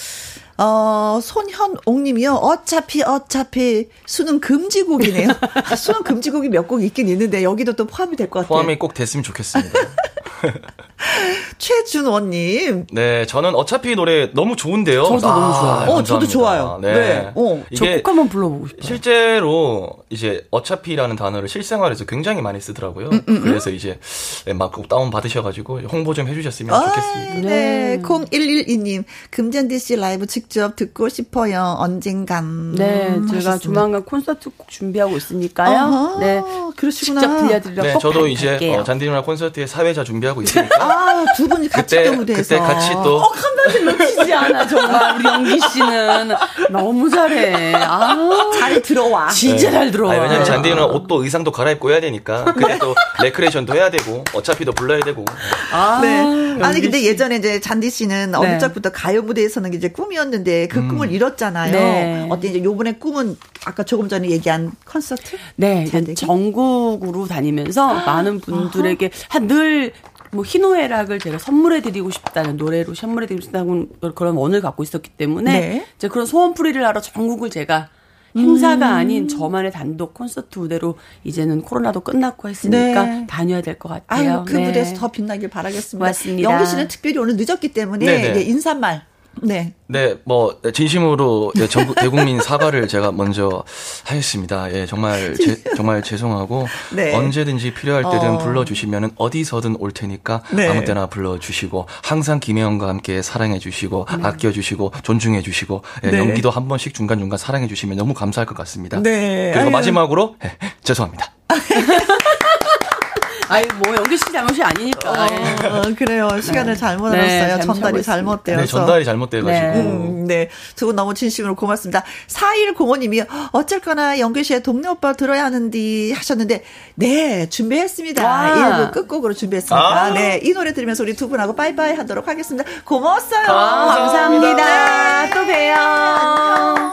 어, 손현옥 님이요. 어차피, 어차피, 수능 금지곡이네요. 아, [LAUGHS] 수능 금지곡이 몇 곡 있긴 있는데, 여기도 또 포함이 될 것 같아요. 포함이 꼭 됐으면 좋겠습니다. [LAUGHS] [LAUGHS] 최준원님. 네, 저는 어차피 노래 너무 좋은데요. 저도 아, 너무 좋아요. 어, 저도 좋아요. 네. 네. 어, 이게 꼭 한번 불러보고 싶어요. 실제로 이제 어차피라는 단어를 실생활에서 굉장히 많이 쓰더라고요. 음, 음, 음. 그래서 이제 막꼭 다운 받으셔가지고 홍보 좀 해주셨으면 아, 좋겠습니다. 네, 0112님 금잔디 씨 라이브 직접 듣고 싶어요. 언젠간. 네, 음, 제가 하셨습니다. 조만간 콘서트 꼭 준비하고 있으니까요. 어허, 네, 그러시구나. 직접 들려드리러 네, 저도 이제 어, 잔디 누나 콘서트에 사회자 준비 하고 있으니까. 아, 두 분이 같이 그때, 또 무대에서. 그때 같이 또. 어, 한 번씩 놓치지 않아 정말 우리 영기 씨는 너무 잘해. 아, 잘 들어와. 진짜 네. 잘 들어와. 아니, 왜냐면 잔디는 옷도 의상도 갈아입고 해야 되니까. 그때 또 레크레이션도 해야 되고 어차피 더 불러야 되고. 아, 네. 아니 근데 예전에 이제 잔디 씨는 네. 어릴 적부터 가요 무대에 서는 이제 꿈이었는데 그 음. 꿈을 이뤘잖아요. 네. 어때 이제 요번에 꿈은 아까 조금 전에 얘기한 콘서트? 네, 전국으로 다니면서 많은 분들에게 한 늘 뭐 희노애락을 제가 선물해 드리고 싶다는 노래로 선물해 드리고 싶다는 그런 원을 갖고 있었기 때문에 네. 이제 그런 소원풀이를 하러 전국을 제가 행사가 음. 아닌 저만의 단독 콘서트 무대로 이제는 코로나도 끝났고 했으니까 네. 다녀야 될 것 같아요. 아유, 그 네. 무대에서 더 빛나길 바라겠습니다. 맞습니다. 영기 씨는 특별히 오늘 늦었기 때문에 예, 인사말 네. 네, 뭐 진심으로 예, 전국 대국민 사과를 제가 먼저 하겠습니다. 예, 정말 [LAUGHS] 제, 정말 죄송하고 네. 언제든지 필요할 때든 어. 불러주시면은 어디서든 올 테니까 네. 아무 때나 불러주시고 항상 김혜영과 함께 사랑해주시고 음. 아껴주시고 존중해주시고 예, 네. 연기도 한 번씩 중간 중간 사랑해주시면 너무 감사할 것 같습니다. 네. 그리고 아유. 마지막으로 예, 죄송합니다. [LAUGHS] 아니 뭐 연기 씨 잘못이 아니니까. 어, 어, 그래요. 시간을 네. 잘못 알았어요. 네, 전달이 잘못되어서. 네, 전달이 잘못돼가지고. 네. 음, 네. 두 분 너무 진심으로 고맙습니다. 4105님이 어쩔거나 연기 씨의 동네 오빠 들어야 하는디 하셨는데, 네, 준비했습니다. 와. 1부 끝곡으로 준비했습니다. 아. 네, 이 노래 들으면서 우리 두 분하고 빠이빠이 하도록 하겠습니다. 고마웠어요. 아, 감사합니다. 또 봬요. 안녕.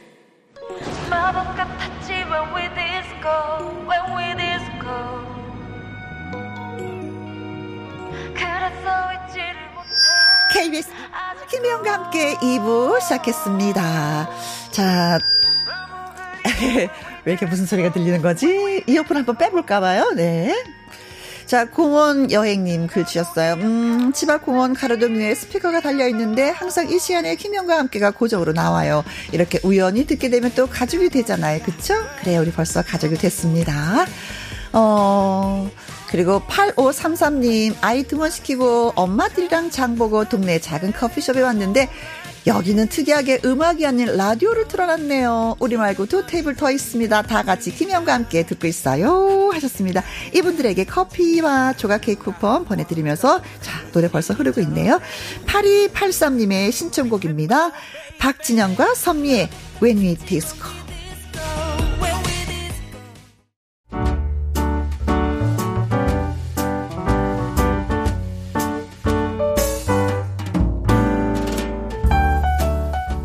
마법 같았지 when we disco when we disco 그래서 잊지를 못해 KBS 김혜영과 함께 2부 시작했습니다 자 [LAUGHS] 왜 이렇게 무슨 소리가 들리는 거지? 이어폰 한번 빼볼까봐요. 네. 자, 공원 여행님 글 주셨어요. 음, 집 앞 공원 가로등 위에 스피커가 달려 있는데 항상 이 시간에 김영과 함께가 고정으로 나와요. 이렇게 우연히 듣게 되면 또 가족이 되잖아요. 그쵸? 그래요. 우리 벌써 가족이 됐습니다. 어, 그리고 8533님, 아이 등원시키고 엄마들이랑 장 보고 동네 작은 커피숍에 왔는데 여기는 특이하게 음악이 아닌 라디오를 틀어놨네요. 우리 말고 두 테이블 더 있습니다. 다 같이 김영과 함께 듣고 있어요. 하셨습니다. 이분들에게 커피와 조각 케이크 쿠폰 보내드리면서 자 노래 벌써 흐르고 있네요. 8283님의 신청곡입니다. 박진영과 선미의 When We Disco.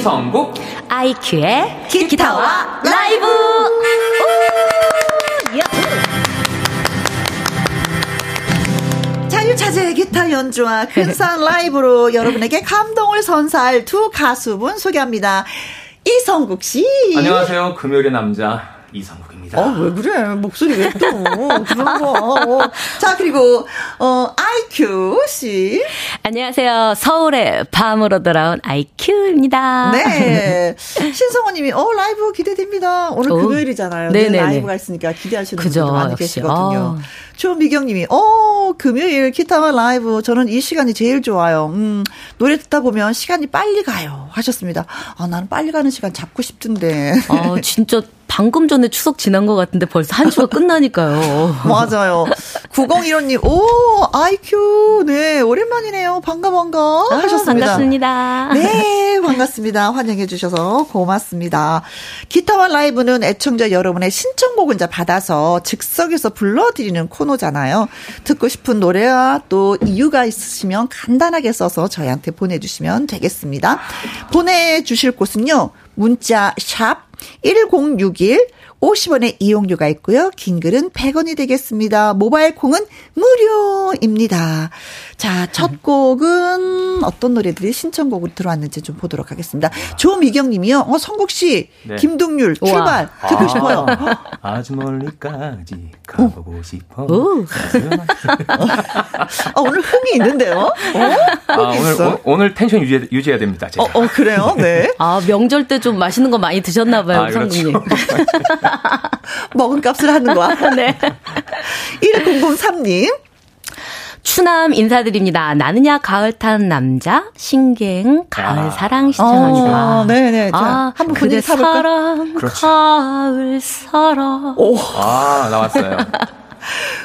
이성국 아이큐의 기타와 라이브 자유차제 기타 연주와 근사한 [LAUGHS] 라이브로 여러분에게 감동을 선사할 두 가수분 소개합니다. 이성국 씨. 안녕하세요. 금요일의 남자 이성국 어, 왜 그래? 목소리 왜 또, 그런 거. 어. 자, 그리고, 어, IQ 씨. 안녕하세요. 서울의 밤으로 돌아온 IQ입니다. 네. 신성호 님이, 어, 라이브 기대됩니다. 오늘 오. 금요일이잖아요. 네네 라이브가 있으니까 기대하시는 그죠, 분들 많이 역시. 계시거든요. 아. 조미경 님이, 어, 금요일 기타와 라이브. 저는 이 시간이 제일 좋아요. 음, 노래 듣다 보면 시간이 빨리 가요. 하셨습니다. 아, 나는 빨리 가는 시간 잡고 싶던데. 아, 진짜 방금 전에 추석 지난 것 같은데 벌써 한 주가 끝나니까요. [LAUGHS] 맞아요. 9015님, 오, IQ, 네, 오랜만이네요. 반가, 반가. 아, 하셨습니다. 반갑습니다. 네, 반갑습니다. 환영해주셔서 고맙습니다. 기타와 라이브는 애청자 여러분의 신청곡을 이제 받아서 즉석에서 불러드리는 코너잖아요. 듣고 싶은 노래와 또 이유가 있으시면 간단하게 써서 저희한테 보내주시면 되겠습니다. 보내주실 곳은요, 문자 샵 1061 50원의 이용료가 있고요. 긴 글은 100원이 되겠습니다. 모바일 콩은 무료입니다. 자, 첫 곡은 어떤 노래들이 신청곡으로 들어왔는지 좀 보도록 하겠습니다. 조미경 님이요. 어, 성국 씨, 네. 김동률 출발 우와. 듣고 아, 싶어요. [LAUGHS] 아주 멀리까지 가보고 [LAUGHS] 어. 싶어. 아, 오늘 흥이 있는데요? 어? 아, 오늘, 오, 오늘 텐션 유지, 유지해야 됩니다. 제가. 어, 어, 그래요? 네. [LAUGHS] 아, 명절 때 좀 맛있는 거 많이 드셨나봐요, 아, 성국님. 그렇죠. [LAUGHS] 먹은 값을 하는 거야. [LAUGHS] 네. [LAUGHS] 1003님. 추남 인사드립니다. 나느냐 가을 탄 남자 신갱 가을 아. 사랑 시청합니다. 어, 네네. 아, 한번 그대 사랑 그렇죠. 가을 사랑. 오. 아 나왔어요.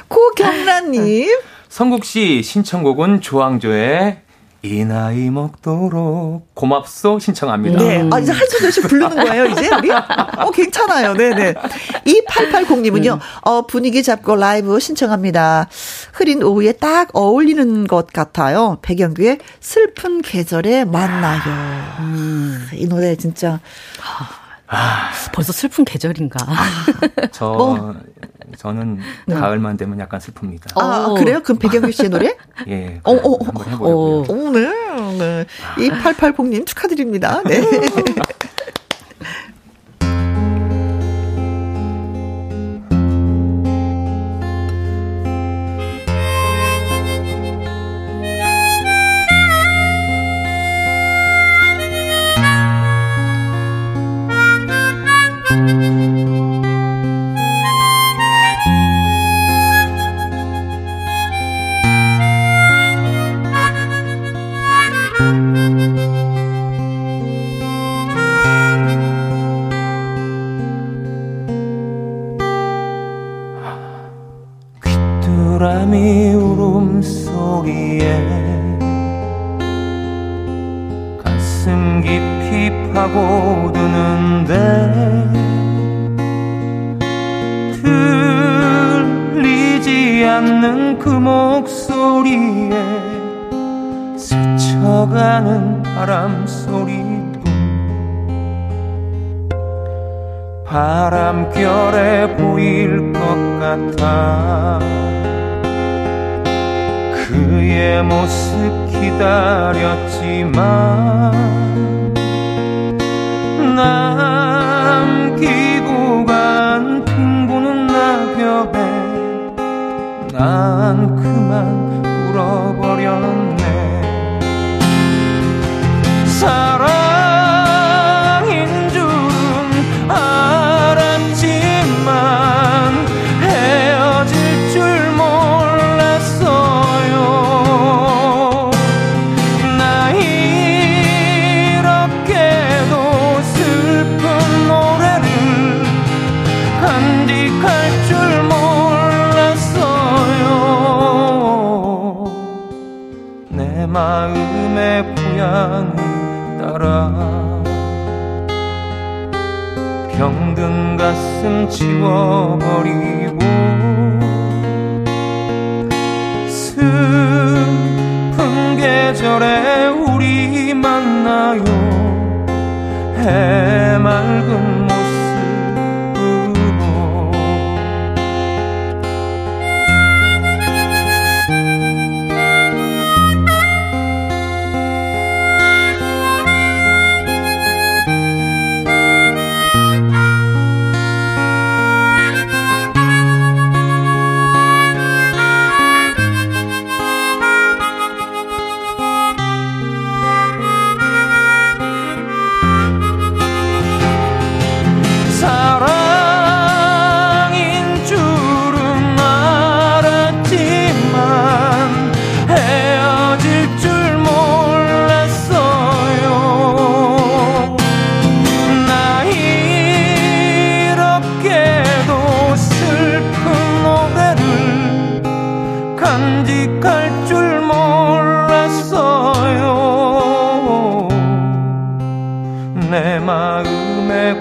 고경란님. 성국 씨 신청곡은 조항조의 이 나이 먹도록 고맙소 신청합니다. 네. 아, 이제 한 소절씩 부르는 거예요, 이제 우리? 어, 괜찮아요. 네네. 2880님은요, 음. 어, 분위기 잡고 라이브 신청합니다. 흐린 오후에 딱 어울리는 것 같아요. 백영규의 슬픈 계절에 만나요. 음, 이 노래 진짜. 아, 벌써 슬픈 계절인가? 저 [LAUGHS] 뭐. 저는 네. 가을만 되면 약간 슬픕니다. 아, 아 그래요? 그럼 백영규 씨의 노래? [LAUGHS] 예. 어, 어, 한번 해보려고요. 오, 네. 네. 이 8880님 축하드립니다. 네. [LAUGHS]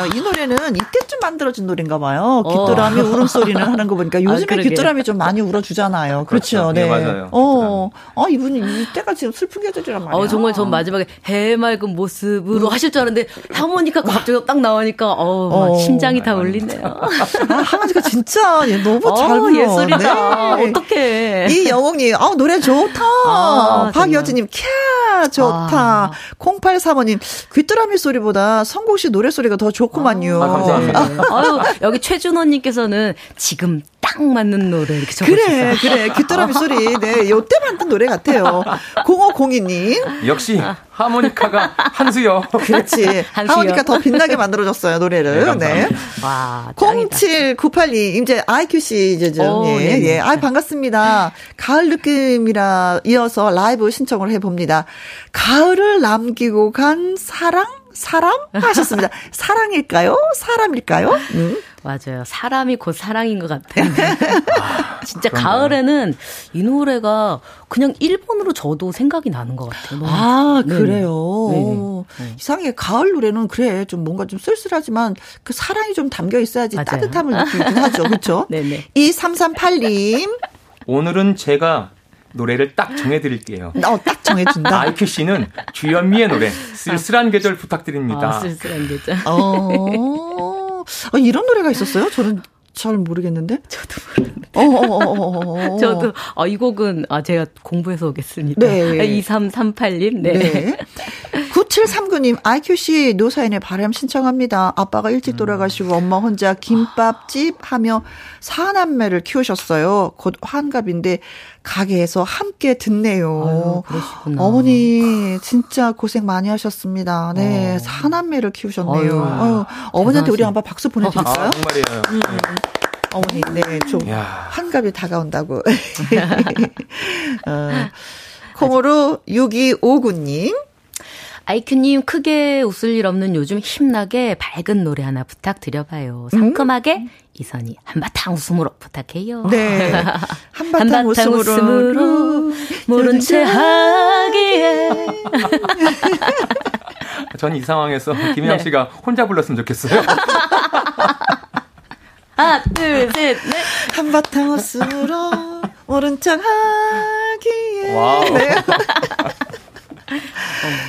아, 이 노래는 이때 들어진 노래인가 봐요. 어. 귀뚜라미 어. 울음소리는 하는 거 보니까 아, 요즘에 아, 귀뚜라미 좀 많이 울어주잖아요. 그렇죠. 그렇죠. 네. 네. 맞아요. 어. 아, 이분이 이때가 지금 슬픈 계절이란 말이에요. 어, 정말 전 마지막에 해맑은 모습으로 음. 하실 줄 알았는데 하모니카 갑자기 딱 나오니까 어, 어. 심장이 다 울리네요. 아, 하모니카 진짜 너무 어, 잘 불러. 예술이다. 네. 어떡해. 이 영웅님, 아, 노래 좋다. 아, 박여진님, 캬, 좋다. 아. 0835님, 귀뚜라미 소리보다 성국 씨 노래 소리가 더 좋구만요. 아, 감사합니다. 아유, 여기 최준호님께서는 지금 딱 맞는 노래 이렇게 적어주셨어요. 그래, 그래. 귀뚜라미 소리. 네, 요때 만든 노래 같아요. 0502님. 역시 하모니카가 한수요. 그렇지. [LAUGHS] 한수요. 하모니카 더 빛나게 만들어줬어요, 노래를. 네. 네. 와. 07982. 이제 IQC 이제 좀. 예, 네 예. 아, 반갑습니다. 가을 느낌이라 이어서 라이브 신청을 해봅니다. 가을을 남기고 간 사랑? 사람? 하셨습니다. [LAUGHS] 사랑일까요? 사람일까요? 음. 맞아요. 사람이 곧 사랑인 것 같아요. [LAUGHS] 아, 진짜 그런가요? 가을에는 이 노래가 그냥 1번으로 저도 생각이 나는 것 같아요. 아, 네. 그래요? 네네. 네. 이상하게 가을 노래는 그래. 좀 뭔가 좀 쓸쓸하지만 그 사랑이 좀 담겨 있어야지 맞아요. 따뜻함을 느끼긴 하죠. 그렇죠? [LAUGHS] 네네. 2338님. 오늘은 제가 노래를 딱 정해드릴게요. 어, 딱 정해준다. [LAUGHS] 아이큐 씨는 주현미의 노래 쓸쓸한 계절 부탁드립니다. 아, 쓸쓸한 계절. 어, 아, 이런 노래가 있었어요? 저는 잘 모르겠는데? 저도 모르는데. 어, 어, 어, 어, 어. 저도, 아, 이 곡은, 아, 제가 공부해서 오겠습니다. 네. 2338님, 네. 네. 9739님, IQC 노사인의 바람 신청합니다. 아빠가 일찍 돌아가시고 엄마 혼자 김밥집 하며 사남매를 키우셨어요. 곧 환갑인데 가게에서 함께 듣네요. 아유, 어머니 진짜 고생 많이 하셨습니다. 네, 어. 사남매를 키우셨네요. 아유, 어머니한테 우리 한번 박수 보내드릴까요? 아, 정말이에요. 음. 어머니, 네, 좀 야. 환갑이 다가온다고. [LAUGHS] 어, 콩으로 6259님. 아이큐님 크게 웃을 일 없는 요즘 힘나게 밝은 노래 하나 부탁드려봐요. 상큼하게 음? 이선희 한바탕 웃음으로 부탁해요. 네. [LAUGHS] 한바탕, 한바탕 웃음으로, 웃음으로 모른 채 하기에. 전이 상황에서 김혜영 네. 씨가 혼자 불렀으면 좋겠어요. [LAUGHS] 하나, 둘, 셋, 넷. 한바탕 웃음으로 모른 척 하기에. wow. 네. [LAUGHS]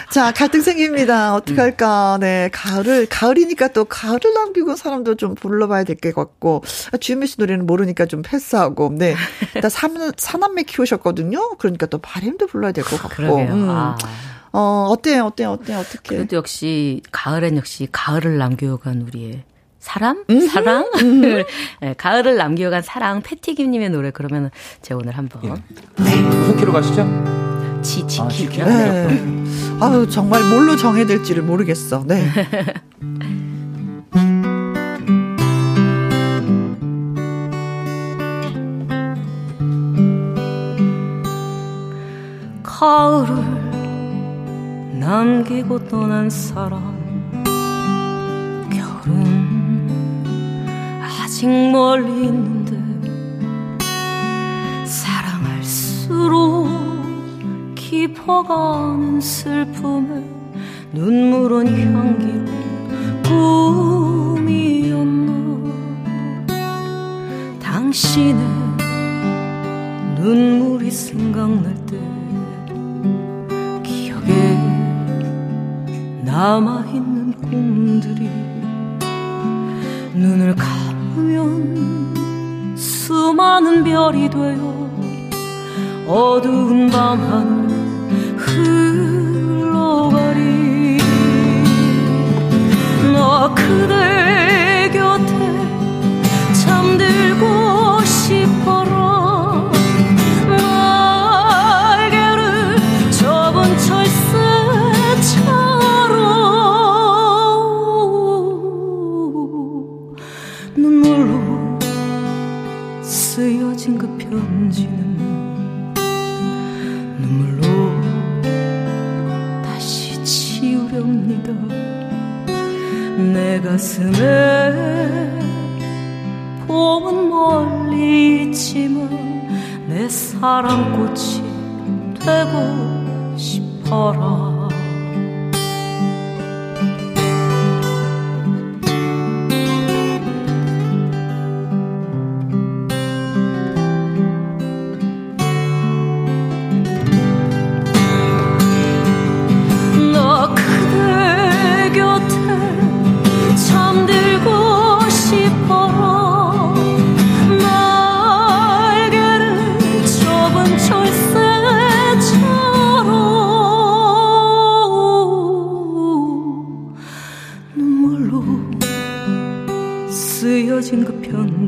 자, 갈등 생깁니다. 어떡할까. 네, 가을을, 가을이니까 또 가을을 남기고 사람도 좀 불러봐야 될 것 같고, 아, 주현미 씨 노래는 모르니까 좀 패스하고, 네. 나 산, 사남매 키우셨거든요? 그러니까 또 바램도 불러야 될 것 같고. 그러게요. 음. 아. 어, 어때요, 어때요, 어때요, 어떻게. 그래도 역시 가을엔 역시 가을을 남겨간 우리의 사람? 음. 사랑? [LAUGHS] 네, 가을을 남겨간 사랑 패티김님의 노래 그러면 제가 오늘 한번 무슨 키로 가시죠? 지지키요. 아, 지키요? 네. 아유, 정말 뭘로 정해야 될지를 모르겠어. 네. [LAUGHS] 가을을 남기고 떠난 사람 겨울은 아직 멀리 있는데 사랑할수록 깊어가는 슬픔에 눈물은 향기로 꿈이었나 당신의 눈물이 생각날 때 기억에 남아있는 꿈들이 눈을 감으면 수많은 별이 되어 어두운 밤하늘 흘러가리. 너 그대 곁에 잠들고 싶어라 내 가슴에 봄은 멀리 있지만 내 사랑꽃이 되고 싶어라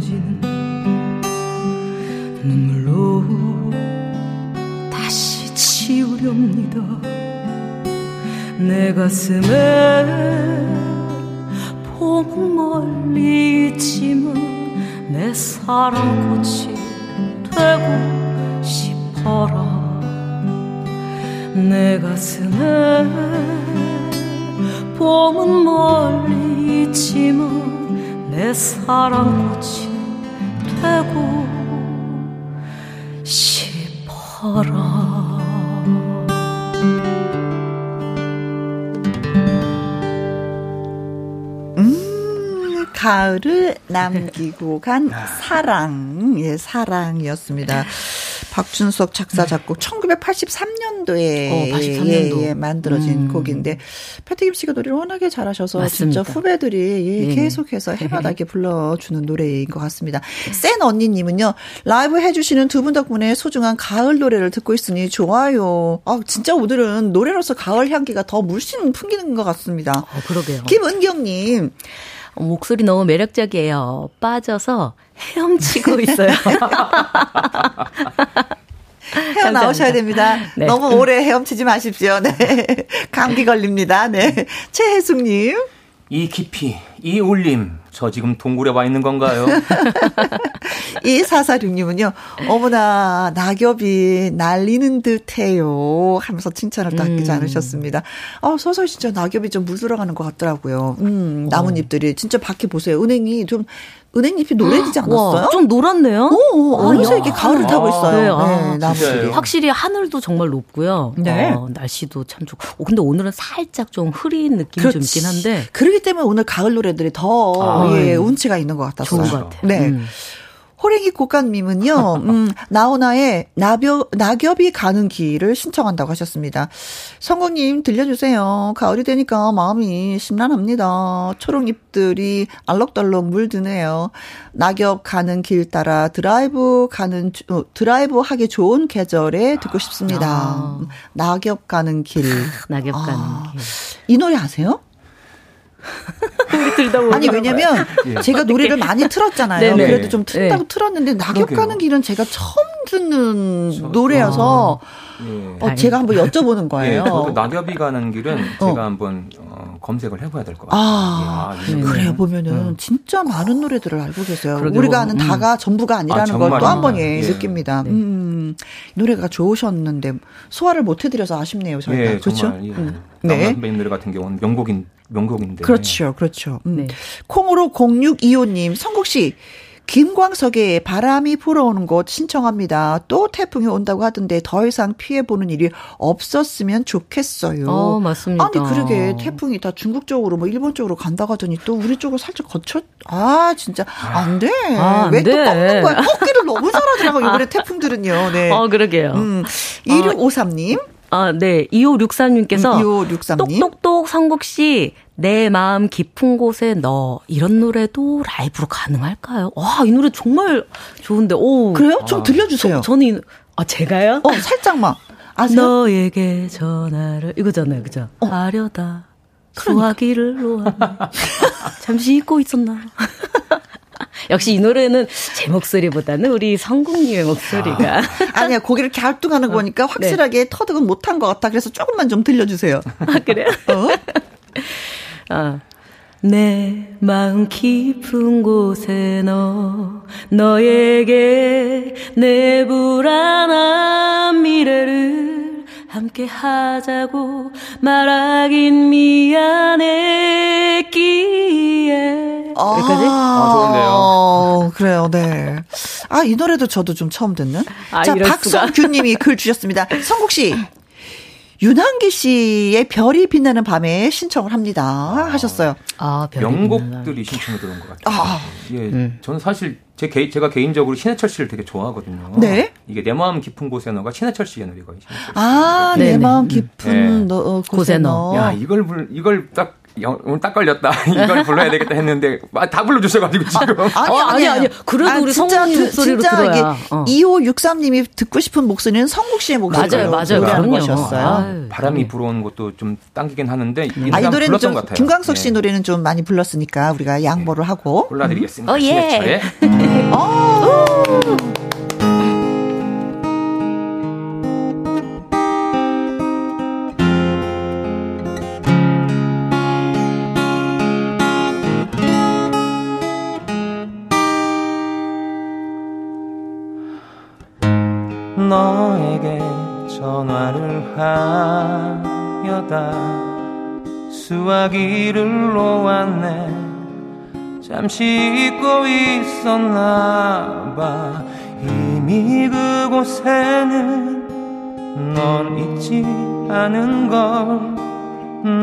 그 편지는 눈물로 다시 지우렵니다. 내 가슴에 남기고 간 사랑, 예, 사랑이었습니다. 박준석 작사 작곡 1983년도에 어, 83년도. 예, 예, 만들어진 음. 곡인데 패티김 씨가 노래를 워낙에 잘하셔서 맞습니다. 진짜 후배들이 예, 네. 계속해서 [LAUGHS] 해마다 이렇게 불러주는 노래인 것 같습니다. 센 언니님은요 라이브 해주시는 두 분 덕분에 소중한 가을 노래를 듣고 있으니 좋아요. 아 진짜 오늘은 노래로서 가을 향기가 더 물씬 풍기는 것 같습니다. 어, 그러게요. 김은경님 어, 목소리 너무 매력적이에요. 빠져서 헤엄치고 [LAUGHS] 있어요. [LAUGHS] 헤어 나오셔야 됩니다. 네. 너무 오래 헤엄치지 마십시오. 네. 감기 걸립니다. 네. 최혜숙님. 이 깊이, 이 울림, 저 지금 동굴에 와 있는 건가요? [LAUGHS] 이 사사륙님은요, 어머나, 낙엽이 날리는 듯 해요. 하면서 칭찬을 또 아끼지 음. 않으셨습니다. 아, 서서히 진짜 낙엽이 좀 물들어가는 것 같더라고요. 음, 나뭇잎들이. 진짜 밖에 보세요. 은행이 좀, 은행잎이 노래지지 않았어요? 와, 좀 노랗네요. 오, 아, 어느새 야. 이렇게 가을을 타고 있어요. 네, 네, 아, 나무들이. 진짜요? 확실히 하늘도 정말 높고요. 네. 어, 날씨도 참 좋고. 어, 근데 오늘은 살짝 좀 흐린 느낌이 좀 있긴 한데. 그렇기 때문에 오늘 가을 노래들이 더, 아, 예, 네. 운치가 있는 것 같았어요. 좋은 것 같아요. 네. 음. 호랭이 꽃간님은요, [LAUGHS] 음, 나오나의 나벼, 낙엽이 가는 길을 신청한다고 하셨습니다. 성국님 들려주세요. 가을이 되니까 마음이 심란합니다. 초록잎들이 알록달록 물드네요. 낙엽 가는 길 따라 드라이브 가는, 어, 드라이브 하기 좋은 계절에 듣고 싶습니다. 아. 낙엽 가는 길. [LAUGHS] 낙엽 가는 아. 길. 이 노래 아세요? 우리 둘다 아니 왜냐면 [LAUGHS] 예. 제가 노래를 많이 틀었잖아요. 네네. 그래도 좀 튼다고 네. 틀었는데 낙엽 그러게요. 가는 길은 제가 처음 듣는 저, 노래여서 아, 예. 어, 제가 한번 여쭤보는 거예요. 예, 낙엽이 가는 길은 어. 제가 한번 어, 검색을 해봐야 될 것 같아요. 아, 예, 아 그래 보면은 음. 진짜 많은 노래들을 알고 계세요. 우리가 아는 음. 다가 전부가 아니라는 아, 걸또 한 번 예, 예, 느낍니다. 네. 음, 노래가 좋으셨는데 소화를 못 해드려서 아쉽네요. 저희가 예, 그렇죠. 정말, 예. 음. 네. 선배님 노래 같은 경우는 명곡인 명곡인데. 그렇죠, 그렇죠. 음. 네. 콩으로 0625님, 성국 씨. 김광석의 바람이 불어오는 곳 신청합니다. 또 태풍이 온다고 하던데 더 이상 피해 보는 일이 없었으면 좋겠어요. 어, 맞습니다. 아니, 그러게 태풍이 다 중국 쪽으로 뭐 일본 쪽으로 간다고 하더니 또 우리 쪽을 살짝 거쳐, 아, 진짜, 안 돼. 아, 왜또 꺾는 거야? [LAUGHS] 꺾기를 너무 잘하더라고, 이번에 태풍들은요. 네. 어, 그러게요. 음, 1653님. 아, 네. 2563님께서. 음, 2563님. 똑똑똑 성국 씨, 내 마음 깊은 곳에 너. 이런 노래도 라이브로 가능할까요? 와, 이 노래 정말 좋은데, 오. 그래요? 좀 아, 들려주세요. 저, 는 이, 아, 제가요? 어, 살짝만. 아세요? 너에게 전화를, 이거잖아요. 그죠? 어. 하려다. 그러니까. 수화기를 놓았네. 잠시 잊고 있었나. [LAUGHS] 역시 이 노래는 제 목소리보다는 우리 성국님의 목소리가. 아. 니야 고개를 갸뚱하는 어. 거니까 확실하게 네. 터득은 못한 것 같아. 그래서 조금만 좀 들려주세요. 아, 그래요? 어? 아. 내 마음 깊은 곳에 너, 너에게 내 불안한 미래를 함께 하자고 말하긴 미안했기에 아, 여기까지? 아, 좋은데요. 어, 그래요, 네. 아, 이 노래도 저도 좀 처음 듣는. 아, 자, 박성규 님이 글 주셨습니다. 성국 씨. 윤한기 씨의 별이 빛나는 밤에 신청을 합니다. 아, 하셨어요. 아, 명곡들이 신청이 들어온 것 같아요. 아, 예, 음. 저는 사실 제 개, 제가 개인적으로 신해철 씨를 되게 좋아하거든요. 네. 이게 내 마음 깊은 곳에 너가 신해철 씨의 노래가 아, 내 마음 깊은 네. 너, 어, 곳에 너. 야, 이걸 불, 이걸 딱 오늘 딱 걸렸다. [LAUGHS] 이걸 불러야 되겠다 했는데 아, 다 불러주셔가지고 지금. 아, 아니, 어, 아니, 아니. 그래도 아, 우리 성국님 목소리로 진짜 들어야. 어. 2563님이 듣고 싶은 목소리는 성국 씨의 목소리로 맞아요, 맞아요. 그럼요. 바람이 불어오는 것도 좀 당기긴 하는데 이, 아, 이 노래는 좀 김광석 씨 네. 노래는 좀 많이 불렀으니까 우리가 양보를 네. 하고 골라드리겠습니다. 음. 어, 예. [LAUGHS] 어. 수화기를 놓았네. 잠시 잊고 있었나 봐. 이미 그곳에는 넌 있지 않은 걸.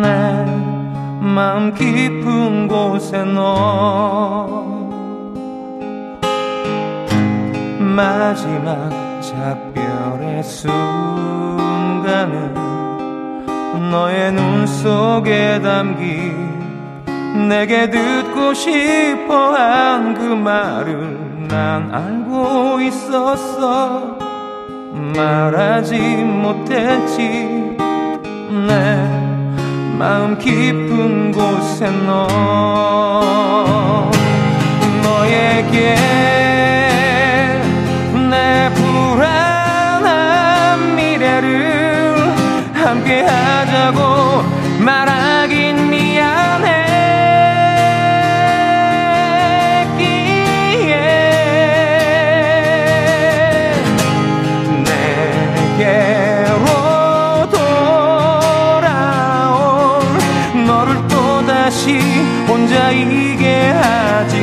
내 마음 깊은 곳에 너. 마지막 작별의 순간은 너의 눈 속에 담긴 내게 듣고 싶어 한 그 말을 난 알고 있었어. 말하지 못했지. 내 마음 깊은 곳에 너 너에게 함께 하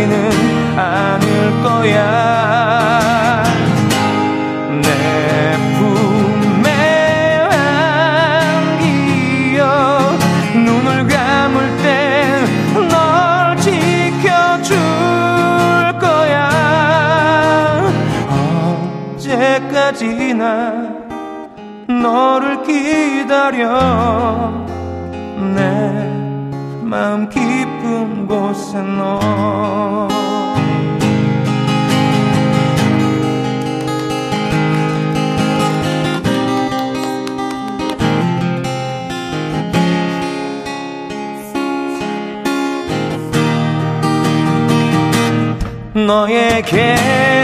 하지는 않을 거야. 언제까지나 너를 기다려. 내 마음 깊은 곳에 너. 너에게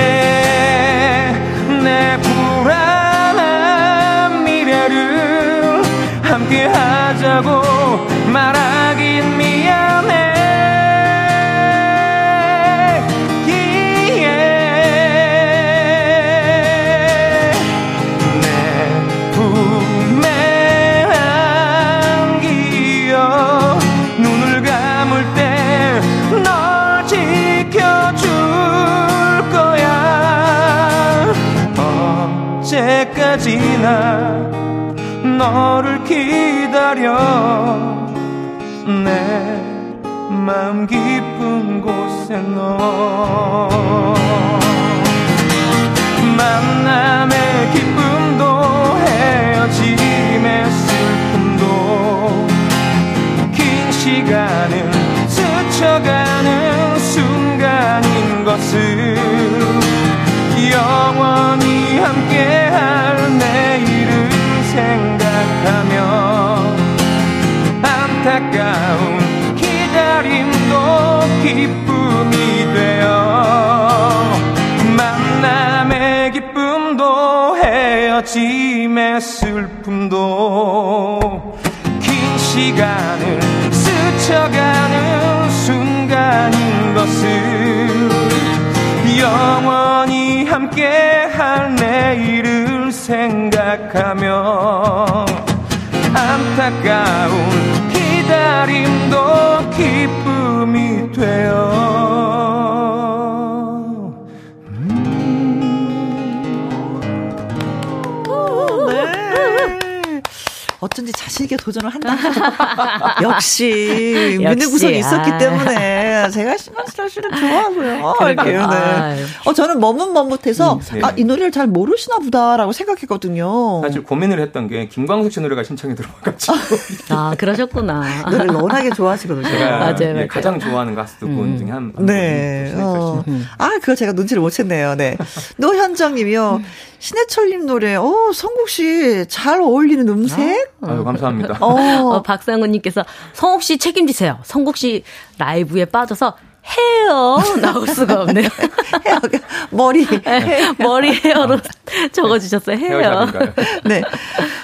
자신 있게 도전을 한다. [LAUGHS] 역시, 믿는 구석이 있었기 아. 때문에 제가 신원 씨를 좋아하고요. 그럴게요. 네. 어, 저는 머뭇머뭇해서, 음, 네. 아, 이 노래를 잘 모르시나 보다라고 생각했거든요. 사실 고민을 했던 게 김광석 씨 노래가 신청이 들어와가지고. 아, 그러셨구나. 노래를 워낙에 좋아하시거든요. 제가 맞아요, 예, 맞아요. 가장 좋아하는 가수분 음. 중에 한. 네. 어. 아, 그거 제가 눈치를 못 챘네요. 네. 노현정 님이요. 신해철님 노래, 어, 성국 씨 잘 어울리는 음색? 아, 아유, 감사합니다. 어. 어, 박상훈님께서 성국 씨 책임지세요. 성국 씨 라이브에 빠져서 헤어 나올 수가 없네요. [LAUGHS] 헤어 머리 네, 머리 헤어로 적어주셨어요. 헤어. 네.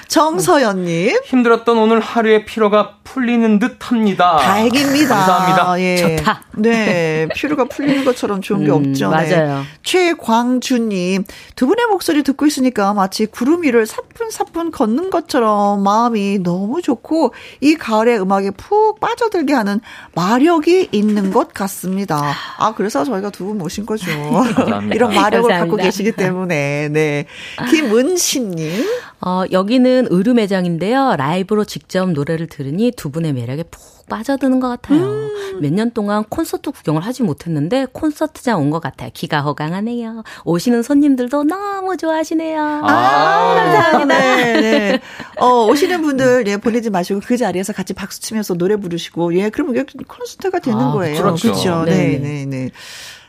정서연님 힘들었던 오늘 하루의 피로가 풀리는 듯 합니다. 다행입니다. 감사합니다. 예. 좋다. 네, 피로가 풀리는 것처럼 좋은 게 음, 없죠. 네. 맞아요. 네. 최광주님 두 분의 목소리 듣고 있으니까 마치 구름 위를 사뿐사뿐 걷는 것처럼 마음이 너무 좋고 이 가을의 음악에 푹 빠져들게 하는 마력이 있는 것 같습니다. 같습니다. 아, 그래서 저희가 두 분 모신 거죠. 이런 마력을 감사합니다. 갖고 계시기 때문에. 네. 김은신님. 어, 여기는 의류 매장인데요. 라이브로 직접 노래를 들으니 두 분의 매력에 푹 빠져드는 것 같아요. 음. 몇년 동안 콘서트 구경을 하지 못했는데 콘서트장 온 것 같아요. 기가 허강하네요. 오시는 손님들도 너무 좋아하시네요. 아, 아 감사합니다. 네, 네. 어, 오시는 분들 예, 보내지 마시고 그 자리에서 같이 박수 치면서 노래 부르시고 예, 그러면 이게 콘서트가 되는 아, 거예요. 그렇죠. 그렇죠. 네, 네, 네.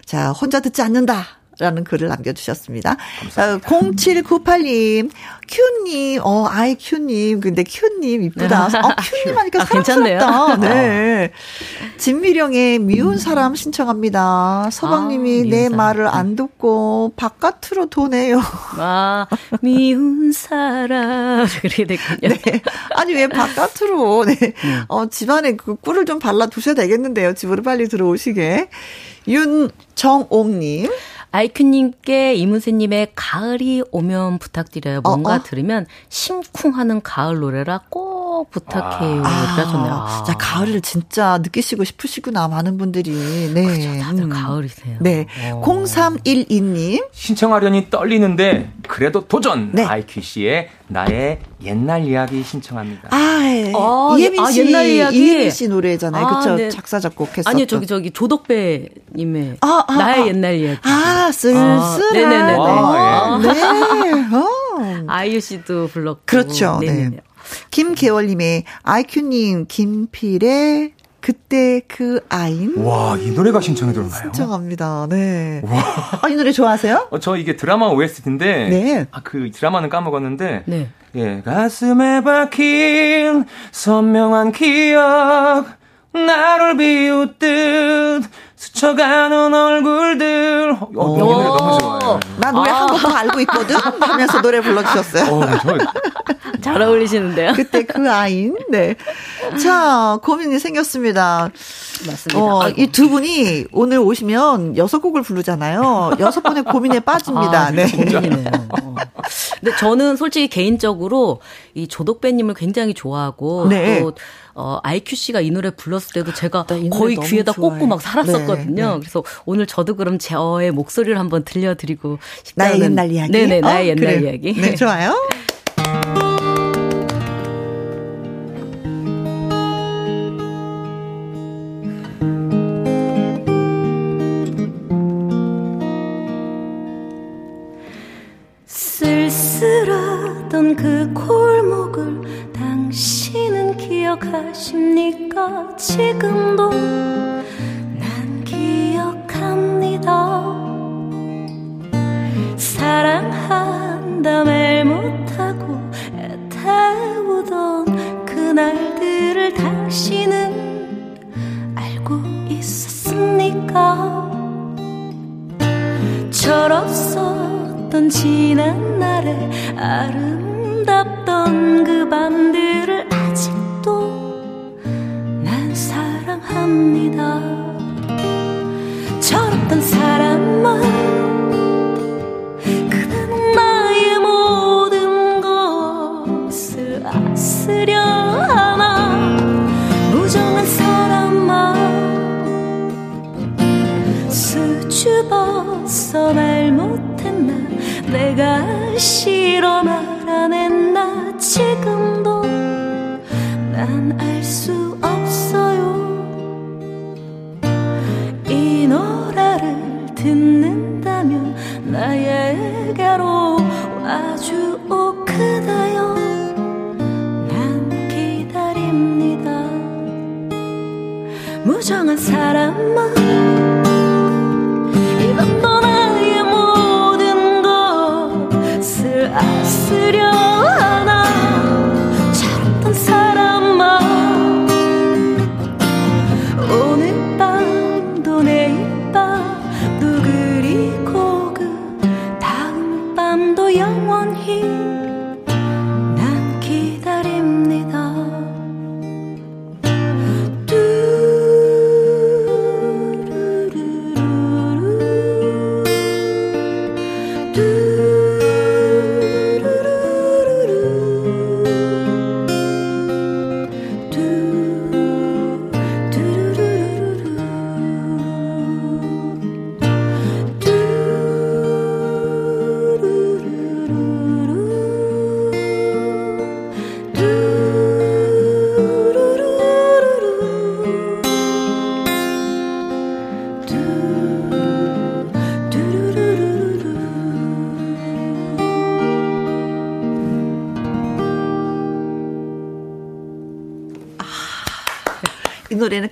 자, 혼자 듣지 않는다. 라는 글을 남겨주셨습니다. 어, 0798님, 큐님, 어, 아이 큐님, 근데 큐님 이쁘다. 어, 큐님 하니까 아, 사랑스럽다. 네. 진미령의 미운 사람 신청합니다. 서방님이 아, 내 사람. 말을 안 듣고 바깥으로 도네요. 아, 미운 사람. [LAUGHS] 그렇게 됐군요. 네. 아니, 왜 바깥으로, 네. 음. 어, 집안에 그 꿀을 좀 발라 두셔야 되겠는데요. 집으로 빨리 들어오시게. 윤정옥님. 아이큐님께 이문세님의 가을이 오면 부탁드려요. 뭔가 어, 어. 들으면 심쿵하는 가을 노래라 꼭 부탁해요. 아, 하셨네요. 자, 가을을 진짜 느끼시고 싶으시구나, 많은 분들이. 네. 그렇죠, 다들 음. 가을이세요. 네. 오. 어. 0312님. 신청하려니 떨리는데, 그래도 도전 네. 아이큐 씨의 나의 옛날 이야기 신청합니다. 아, 예. 아, 이혜민 아, 씨, 아, 옛날 이야기 이혜민 씨 노래잖아요. 아, 그렇죠? 네. 작사 작곡했었던. 아니요, 저기 저기 조덕배 님의 아, 아, 나의 아. 옛날 이야기. 아, 쓸쓸한. 네네네. 아, 네. 어. 아이유 씨도 불렀고. 그렇죠. 네 네. 네. 김계월님의 아이큐님 김필의 그때 그 아인. 와, 이 노래가 신청이 들어나요? 신청합니다. 네. 와. 아, 이 노래 좋아하세요? 어, 저 이게 드라마 OST인데. 네. 아, 그 드라마는 까먹었는데. 네. 예, 가슴에 박힌 선명한 기억. 나를 비웃듯 스쳐가는 얼굴들. 어, 어이 노래 너무 좋아요. 나 노래 아. 한곡더 알고 있거든? 하면서 노래 불러주셨어요. 어, 저... [LAUGHS] 잘 어울리시는데요? 그때 그 아인. 네. 자, 고민이 생겼습니다. 맞습니다. 어, 이 두 분이 오늘 오시면 여섯 곡을 부르잖아요. 여섯 분의 고민에 [LAUGHS] 빠집니다. 아, 네. 고민이네요. [LAUGHS] 어. 근데 저는 솔직히 개인적으로 이 조덕배님을 굉장히 좋아하고 네. 또 어, IQ 씨가 이 노래 불렀을 때도 제가 거의 귀에다 좋아해. 꽂고 막 살았었거든요. 네, 네. 그래서 오늘 저도 그럼 저의 목소리를 한번 들려드리고 싶다는 나의 옛날 이야기. 네네 어, 나의 옛날 그래. 이야기. 네 좋아요. 쓸쓸하던 그 골목을 기억하십니까? 지금도 난 기억합니다. 사랑한다 말 못하고 애태우던 그날들을 당신은 알고 있었습니까? 철없었던 지난 날의 아름답던 그 밤들을 사랑합니다. 철없던 사람만 그는 나의 모든 것을 아스려 하나 무정한 사람만 수줍어서 말 무정한 사람만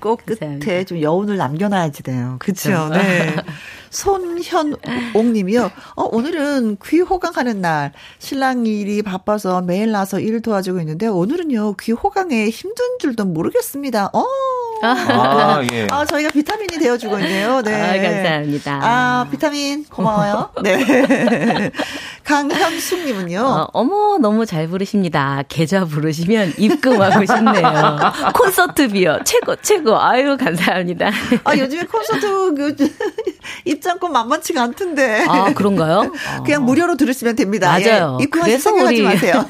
꼭 끝에 좀 여운을 남겨놔야지 돼요. 그렇죠. 네. 손현옥 님이요. 어, 오늘은 귀 호강하는 날. 신랑 일이 바빠서 매일 나서 일 도와주고 있는데 오늘은요. 귀 호강에 힘든 줄도 모르겠습니다. 어. 아, 예. 아, 저희가 비타민이 되어주고 있네요. 네. 아, 감사합니다. 아, 비타민 고마워요. 네. [LAUGHS] 강현숙님은요. 어, 머 너무 잘 부르십니다. 계좌 부르시면 입금하고 싶네요. [LAUGHS] 콘서트 비어 최고 최고. 아유 감사합니다. 아 요즘에 콘서트 그 [LAUGHS] 입장권 만만치가 않던데. 아 그런가요? 그냥 아. 무료로 들으시면 됩니다. 맞아요. 예, 입금하시 생각하지 마세요.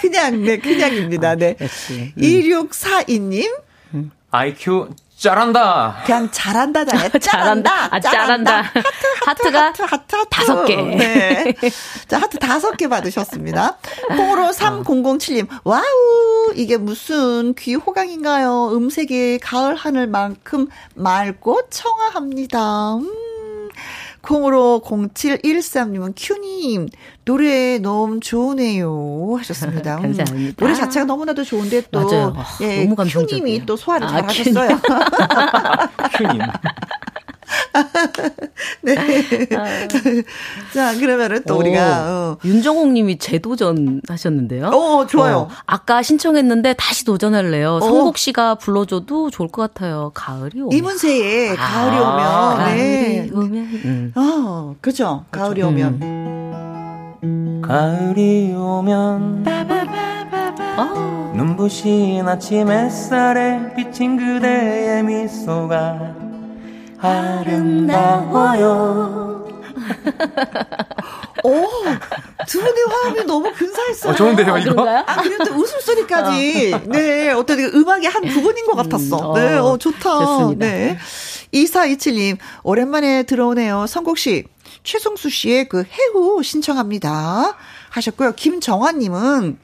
그냥 네 그냥입니다. 네. 아, 2642님. IQ 잘한다. 그냥 잘한다, 잘해. [LAUGHS] 잘한다. 아, 잘한다. 하트, 하트, 하트가 하트, 하트, 하트. 다섯 개. 네. 자, 하트 다섯 개 받으셨습니다. 콩으로 3007님, wow, 이게 무슨 귀 호강인가요? 음색이 가을 하늘만큼 맑고 청아합니다. 음. 콩으로 0713님은 큐님 노래 너무 좋으네요 하셨습니다. 음. 감사합니다. 노래 자체가 너무나도 좋은데 또 맞아요. 예, 너무 감성적이에요. 큐님이 또 소화를 아, 잘 하셨어요. 큐님. [LAUGHS] [LAUGHS] 네. 아. 자, 그러면은 또 오, 우리가 어. 윤정옥 님이 재도전 하셨는데요. 어, 좋아요. 어, 아까 신청했는데 다시 도전할래요. 어. 성국 씨가 불러 줘도 좋을 것 같아요. 가을이 오면. 이문세의 아, 가을이 오면. 네. 가을이 오면. 음. 어, 그죠. 가을이 오면. 음. 가을이 오면. 어. 눈부신 아침 햇살에 비친 그대의 미소가 아름다워요. 오, [LAUGHS] 두 분의 화음이 너무 근사했어요. 어, 좋은데요, 이거? 아, 그리고 또 웃음소리까지. 네, 어떤 음악의 한 부분인 것 같았어. 음, 네, 어, 좋다. 좋습니다. 네. 2427님, 오랜만에 들어오네요. 성국씨, 최성수 씨의 그 해후 신청합니다. 하셨고요. 김정환님은,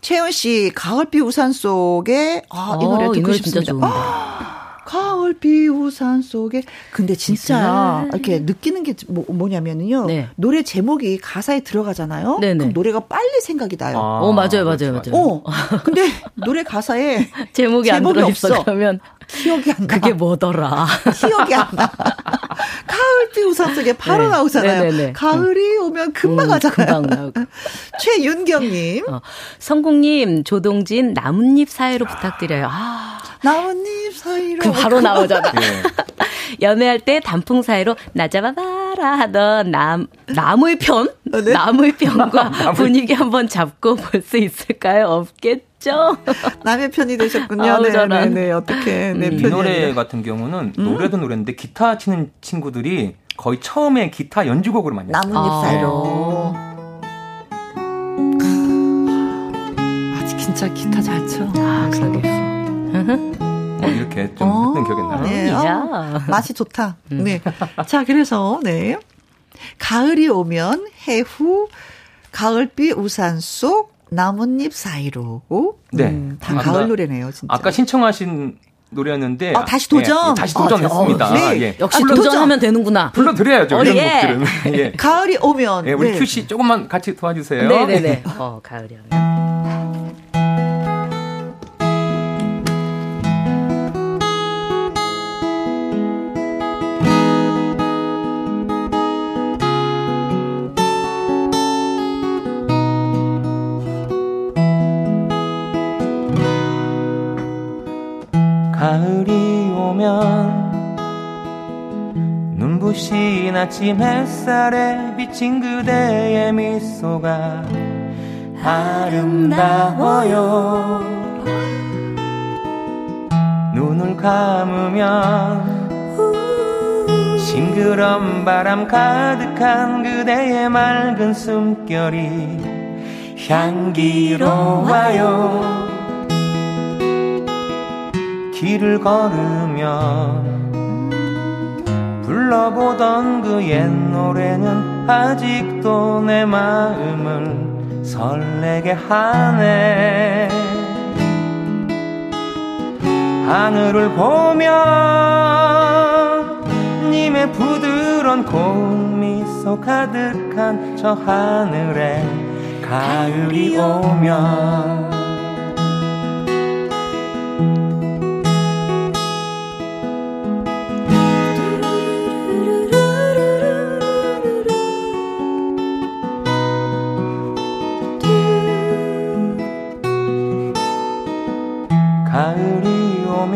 채연 씨, 가을비 우산 속에, 아, 이 노래 듣고 이 노래 싶습니다. 진짜 좋은데. 가을 비 우산 속에. 근데 진짜 이렇게 느끼는 게 뭐, 뭐냐면요. 네. 노래 제목이 가사에 들어가잖아요. 네네. 그럼 노래가 빨리 생각이 나요. 아, 어, 맞아요, 맞아요, 맞아요. 어. [LAUGHS] 근데 노래 가사에 제목이, [LAUGHS] 제목이 안 들어있어. 그러면 기억이 안 나. 그게 뭐더라. [LAUGHS] 기억이 안 나. 가을비 우산 속에 바로 네. 나오잖아요. 네네네. 가을이 오면 금방 음, 가잖아요. 금방 나오고. 최윤경님. 어, 성국님, 조동진, 나뭇잎 사이로 부탁드려요. 아. 나뭇잎 사이로. 그 바로 나오잖아. 네. [LAUGHS] 연애할 때 단풍 사이로 나 잡아봐라 하던 남, 나무의 편? 어, 네? 나무의 편과 [LAUGHS] 분위기 한번 잡고 볼 수 있을까요? 없겠죠? [LAUGHS] 남의 편이 되셨군요. 아, 네, 네, 네. 어떻게. 네, 음, 이 노래 같은 경우는 음? 노래도 노래인데 기타 치는 친구들이 거의 처음에 기타 연주곡으로 많이 나뭇잎 아. 사이로. 아, 진짜 기타 잘 쳐. 아, 그러게요. 뭐 이렇게 좀 어, 했던 기억이 나요. 네. 어, 맛이 좋다. 음. 네. 자, 그래서 네. 가을이 오면 해후 가을비 우산 속 나뭇잎 사이로. 네. 음, 다 아까, 가을 노래네요, 진짜. 아까 신청하신 노래였는데 아, 다시 도전. 예, 다시 도전했습니다. 아, 네. 예. 역시 아, 도전하면 되는구나. 불러 드려야죠. 어, 이런 예. 곡들은. [LAUGHS] 예. 가을이 오면. 예, 우리 네. 큐씨 조금만 같이 도와주세요. 네 네 네. 어, 가을이 오면. 눈부신 아침 햇살에 비친 그대의 미소가 아름다워요. 눈을 감으면 싱그런 바람 가득한 그대의 맑은 숨결이 향기로워요. 길을 걸으면 불러보던 그 옛 노래는 아직도 내 마음을 설레게 하네. 하늘을 보면 님의 부드러운 고운 미소 가득한 저 하늘에 가을이 오면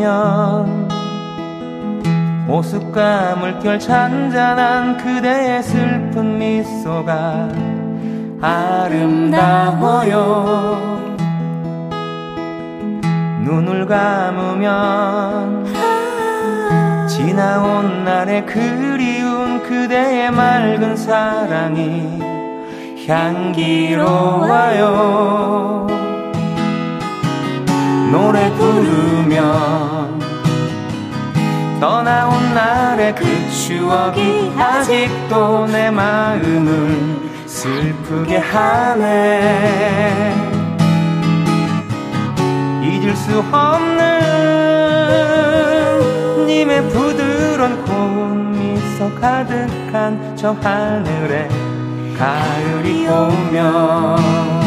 오면 호숫가 물결 잔잔한 그대의 슬픈 미소가 아름다워요. 눈을 감으면 지나온 날의 그리운 그대의 맑은 사랑이 향기로워요 노래 부르면 떠나온 날의 그 추억이 아직도 내 마음을 슬프게 하네. 잊을 수 없는 님의 부드러운 고운 미소 가득한 저 하늘에 가을이 오면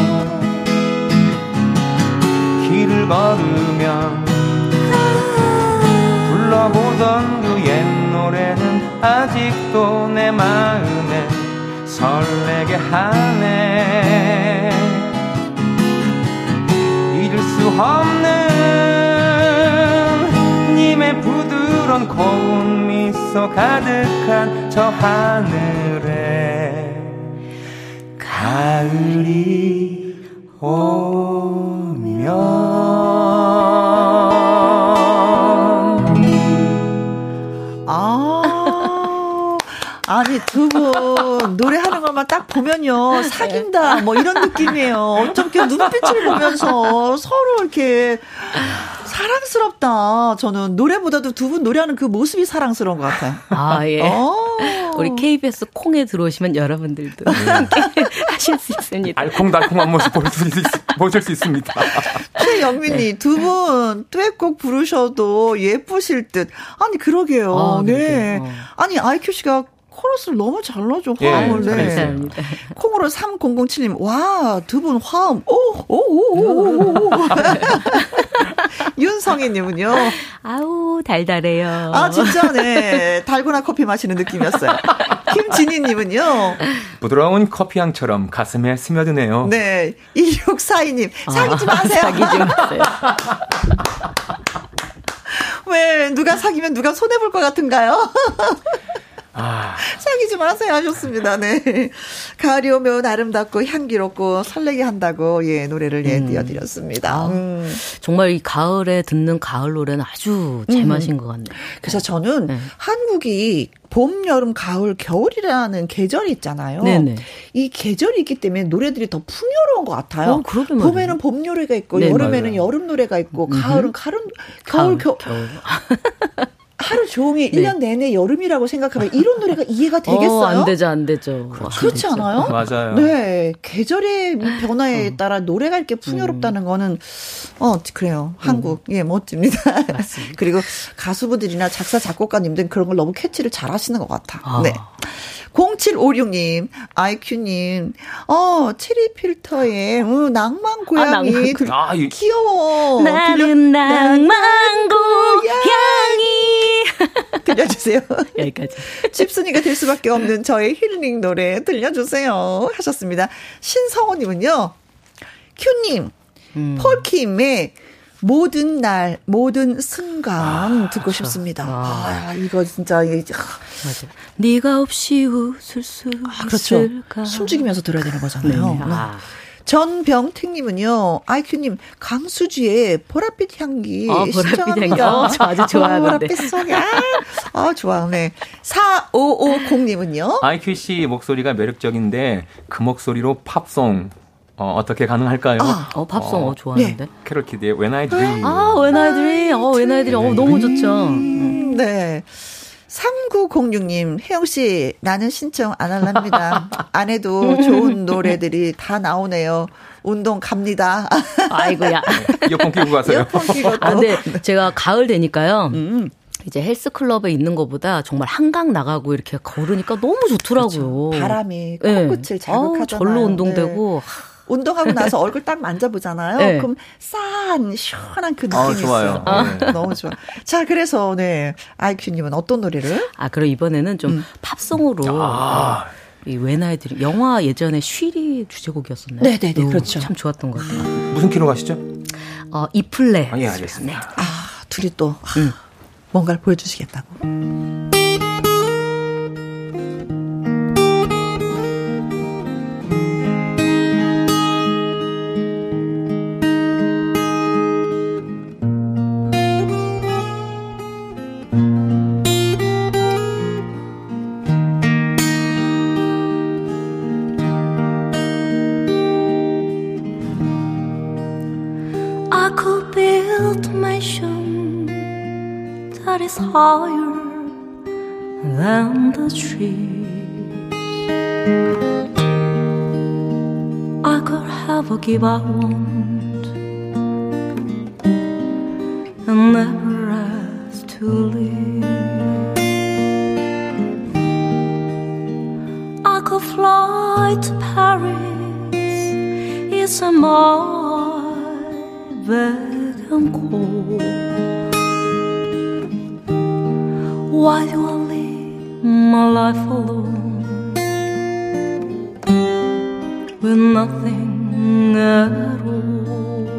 걸으면 불러보던 그 옛 노래는 아직도 내 마음에 설레게 하네. 잊을 수 없는 님의 부드러운 고운 미소 가득한 저 하늘에 가을이 오 아니 두 분 노래하는 것만 딱 보면요 사귄다 뭐 이런 느낌이에요. 어떻게 눈빛을 보면서 서로 이렇게 사랑스럽다. 저는 노래보다도 두 분 노래하는 그 모습이 사랑스러운 것 같아요. 아 예. 어. 우리 KBS 콩에 들어오시면 여러분들도 함께 [LAUGHS] 하실 수 있습니다. 알콩달콩한 모습 보실 수, 보실 수 있습니다. 최영민님 네. 두분 듀엣곡 부르셔도 예쁘실 듯. 아니 그러게요. 아, 네. 어. 아니 아이큐 씨가 코러스를 너무 잘 넣어줘, 화음을. 예, 네. 콩으로 3007님, 와, 두 분 화음, 오, 오, 오, 오, 오. [LAUGHS] 윤성희님은요. 아우, 달달해요. 아, 진짜, 네. 달고나 커피 마시는 느낌이었어요. [LAUGHS] 김진희님은요. 부드러운 커피향처럼 가슴에 스며드네요. 네. 1642님, 사귀지 아, 마세요. 사귀지 마세요. [LAUGHS] 왜, 누가 사귀면 누가 손해볼 것 같은가요? 아. 사귀지 마세요 하셨습니다. 네. 가을이 오면 아름답고 향기롭고 설레게 한다고 예 노래를 예 음. 띄워드렸습니다. 아, 음. 정말 이 가을에 듣는 가을 노래는 아주 제맛인 음. 것 같네요. 그래서 저는 네. 한국이 봄, 여름, 가을, 겨울이라는 계절이 있잖아요. 네네. 이 계절이 있기 때문에 노래들이 더 풍요로운 것 같아요. 어, 봄에는 봄 노래가 있고 네, 여름에는 맞아요. 여름 노래가 있고 가을은 가을, 가을, 겨울. 겨울. [LAUGHS] 하루 종일 네. 1년 내내 여름이라고 생각하면 이런 노래가 이해가 되겠어요? 어, 안 되죠, 안 되죠. 그렇지, 그렇지 않아요? 맞아요. 네. 계절의 변화에 어. 따라 노래가 이렇게 풍요롭다는 음. 거는, 어, 그래요. 한국. 음. 예, 멋집니다. [LAUGHS] 그리고 가수분들이나 작사, 작곡가님들은 그런 걸 너무 캐치를 잘 하시는 것 같아. 아. 네. 0756님, 아이큐님, 어, 체리 필터에, 어, 낭만 고양이. 아, 낭만, 그, 아, 귀여워. 나는 낭만 고양이. 들려주세요. [LAUGHS] 여기까지. 집순이가 될 수밖에 없는 저의 힐링 노래 들려주세요. 하셨습니다. 신성호님은요, 큐님, 음. 폴킴의 모든 날, 모든 순간 아, 듣고 그렇죠. 싶습니다. 아, 아, 이거 진짜 이게 맞아. 네가 없이 웃을 수 아, 그렇죠. 있을까? 숨죽이면서 들어야 되는 거잖아요. 네. 아. 전병택님은요, 아이큐님, 강수지의 보랏빛 향기. 아, 보랏빛 향기. 어, 저 아주 [LAUGHS] 좋아하는데. 보랏빛 속에. 아, 아, 좋아. 네. 4550님은요. 아이큐 씨 목소리가 매력적인데, 그 목소리로 팝송, 어, 어떻게 가능할까요? 아, 어, 팝송, 어, 좋아하는데. 네. 캐롤 키드의 When I Dream. 아, When I Dream. 어, When I Dream. 어, 너무 좋죠. 음, 네. 3906님, 혜영씨, 나는 신청 안 할랍니다. 안 해도 좋은 노래들이 다 나오네요. 운동 갑니다. 아이고야. 이어폰 끼고 가세요. 이어폰 끼고. 아, 근데 제가 가을 되니까요. 음. 이제 헬스클럽에 있는 것보다 정말 한강 나가고 이렇게 걸으니까 너무 좋더라고요. 그렇죠. 바람이 코끝을 네. 자극하잖아요. 절로 운동되고. 네. 운동하고 나서 [LAUGHS] 얼굴 딱 만져보잖아요. 네. 그럼 싼 시원한 그 느낌이 아, 있어요. 네. 너무 좋아. 자, 그래서 네 아이큐님은 어떤 노래를? 아, 그럼 이번에는 좀 음. 팝송으로. 아. 이 외나이들이 영화 예전에 쉬리 주제곡이었었나요? 네 네 네 그렇죠. 참 좋았던 것 같아요. 무슨 키로 가시죠? 어 이플레. 아, 예 알겠습니다. 네. 아 둘이 또 음. 뭔가를 보여주시겠다고. Is higher than the trees. I could have a give I want and never ask to leave. I could fly to Paris, it's a my beg and call. Why do I live my life alone with nothing at all?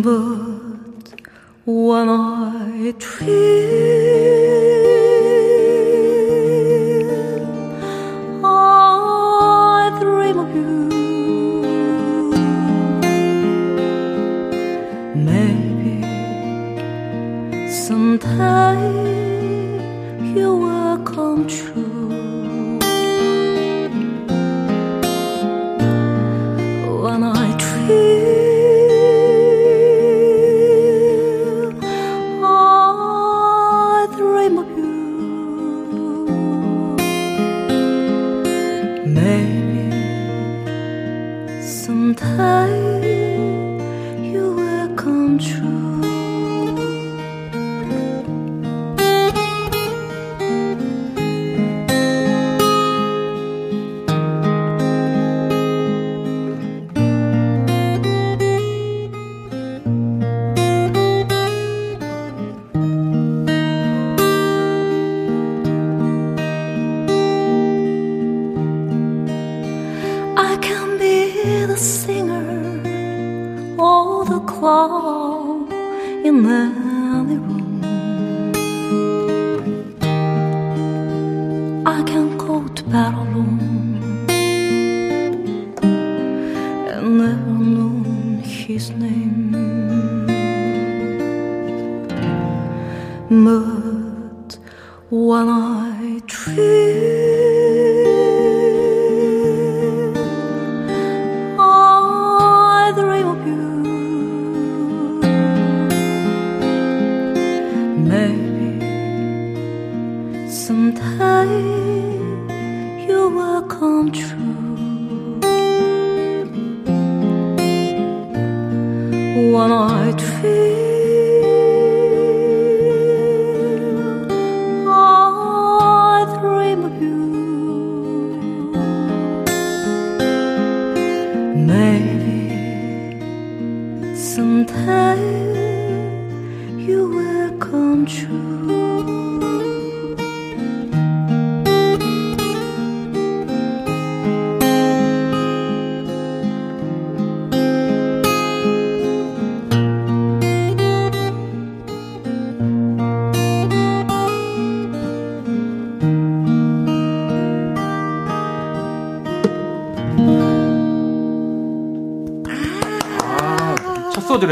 But when I dream.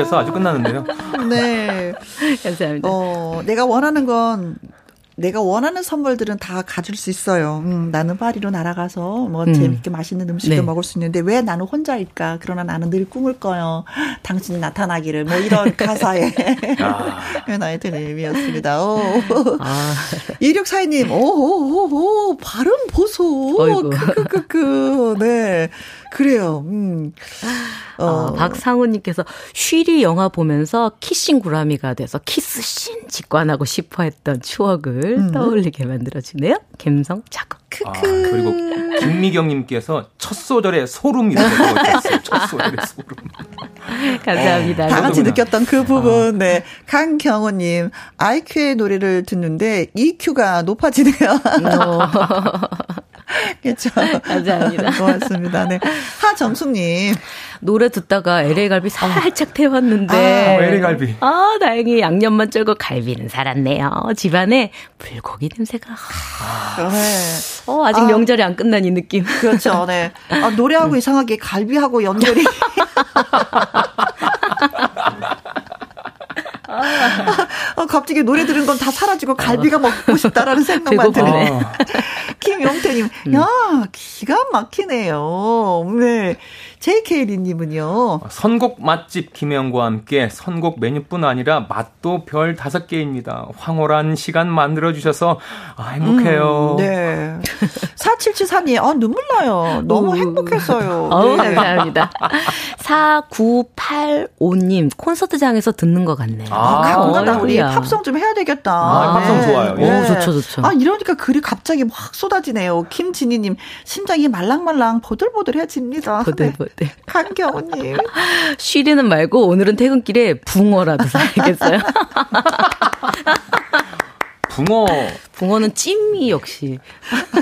소절에서 아주 끝나는데요. [LAUGHS] 네. 감사합니다. 어, 내가 원하는 건 내가 원하는 선물들은 다 가질 수 있어요. 음, 나는 파리로 날아가서 뭐 음. 재밌게 맛있는 음식을 네. 먹을 수 있는데 왜 나는 혼자일까? 그러나 나는 늘 꿈을 꿔요. 당신이 나타나기를 뭐 이런 [LAUGHS] 가사에 아. [LAUGHS] 나의 드림이었습니다. 오. 아. 2642님, 오오오오 발음 보소. 크크크크. 네. 그래요. 음. 어. 어, 박상우님께서 쉬리 영화 보면서 키싱 구라미가 돼서 키스신 직관하고 싶어 했던 추억을 음. 떠올리게 만들어주네요. 감성 자극. 크크. 아, 그리고 김미경님께서 첫 소절에 소름이라고 적었어요. 첫 소절에 소름. [LAUGHS] 감사합니다. 어, 다 같이 느꼈던 그 부분. 어. 네. 강경호님, IQ의 노래를 듣는데 EQ가 높아지네요. [LAUGHS] [LAUGHS] 어. 그렇죠. 감사합니다. 고맙습니다. 네. 하정숙님. 노래 듣다가 LA 갈비 살짝 태웠는데. 아, LA 갈비. 아, 다행히 양념만 쩔고 갈비는 살았네요. 집안에 불고기 냄새가. 아, 네. 어, 아직 아, 명절이 안 끝난 이 느낌. 그렇죠. 네. 아, 노래하고 음. 이상하게 갈비하고 연결이. [LAUGHS] 아, 갑자기 노래 들은 건 다 사라지고 갈비가 먹고 싶다라는 생각만 드네. 어. [LAUGHS] 김용태님, 음. 야, 기가 막히네요. 네. JK리님은요. 선곡 맛집 김혜영과 함께 선곡 메뉴뿐 아니라 맛도 별 다섯 개입니다. 황홀한 시간 만들어주셔서 아, 행복해요. 음, 네. [LAUGHS] 4774님, 아, 눈물 나요. 너무 행복했어요. [LAUGHS] 네. 감사합니다. 4985님, 콘서트장에서 듣는 것 같네요. 아, 가끔가다 아, 우리 팝송 좀 해야 되겠다. 아, 팝송 네. 좋아요. 네. 오, 좋죠, 좋죠. 아, 이러니까 글이 갑자기 확 쏟아지네요. 김진희님, 심장이 말랑말랑 보들보들해집니다. 보들보들. 네. 강경호님. [LAUGHS] 쉬리는 말고 오늘은 퇴근길에 붕어라도 사야겠어요. [LAUGHS] 붕어. 붕어는 찜이 역시.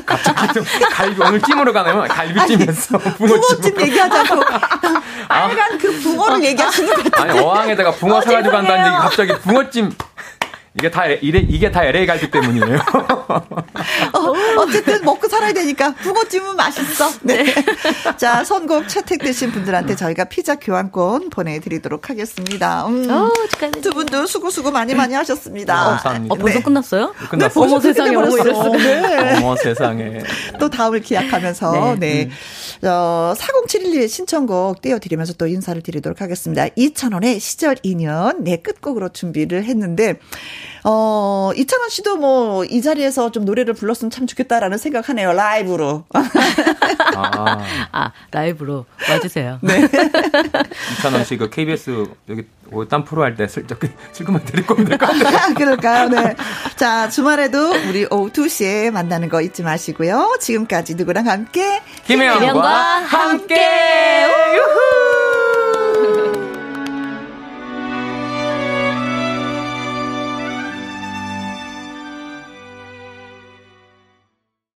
갑자기 좀 갈비 오늘 찜으로 가나요? 갈비찜에서 붕어찜. 않고 빨간 아. 그 붕어를 얘기하시는 것 같아요. 아니 어항에다가 붕어 어, 사가지고 간다는 얘기 갑자기 붕어찜 이게 다 이래 이게 다 LA 갈비 때문이에요. [LAUGHS] 어, 쨌든 먹고 살아야 되니까 붕어찜은 맛있어. 네. [LAUGHS] 자 선곡 채택되신 분들한테 저희가 피자 교환권 보내드리도록 하겠습니다. 음, 오, 두 분도 수고 수고 많이 많이 하셨습니다. 네, 감사합니다. 어, 벌써 네. 끝났어요? 끝났어요. 어머 세상에 어머 이랬어. 네. 어머 세상에. [LAUGHS] 또 다음을 기약하면서 네. 네. 음. 어, 4071의 신청곡 띄워드리면서 또 인사를 드리도록 하겠습니다. 2,000원의 시절 인연 내 끝곡으로 준비를 했는데 어, 이찬원 씨도 뭐 이 자리에서 좀 노래를 불렀으면 참 좋겠다라는 생각하네요. 라이브로. [LAUGHS] 아, 아 라이브로 와주세요. 네. [LAUGHS] 이찬원 씨 그 KBS 여기 딴 프로 할 때 슬쩍 [LAUGHS] 슬그만 데리고 오면 될것 같아요. 그럴까요? 네. 자, 주말에도 우리 오후 2시에 만나는 거 잊지 마시고요. 지금까지 누구랑 함께 김혜영과 함께. 함께.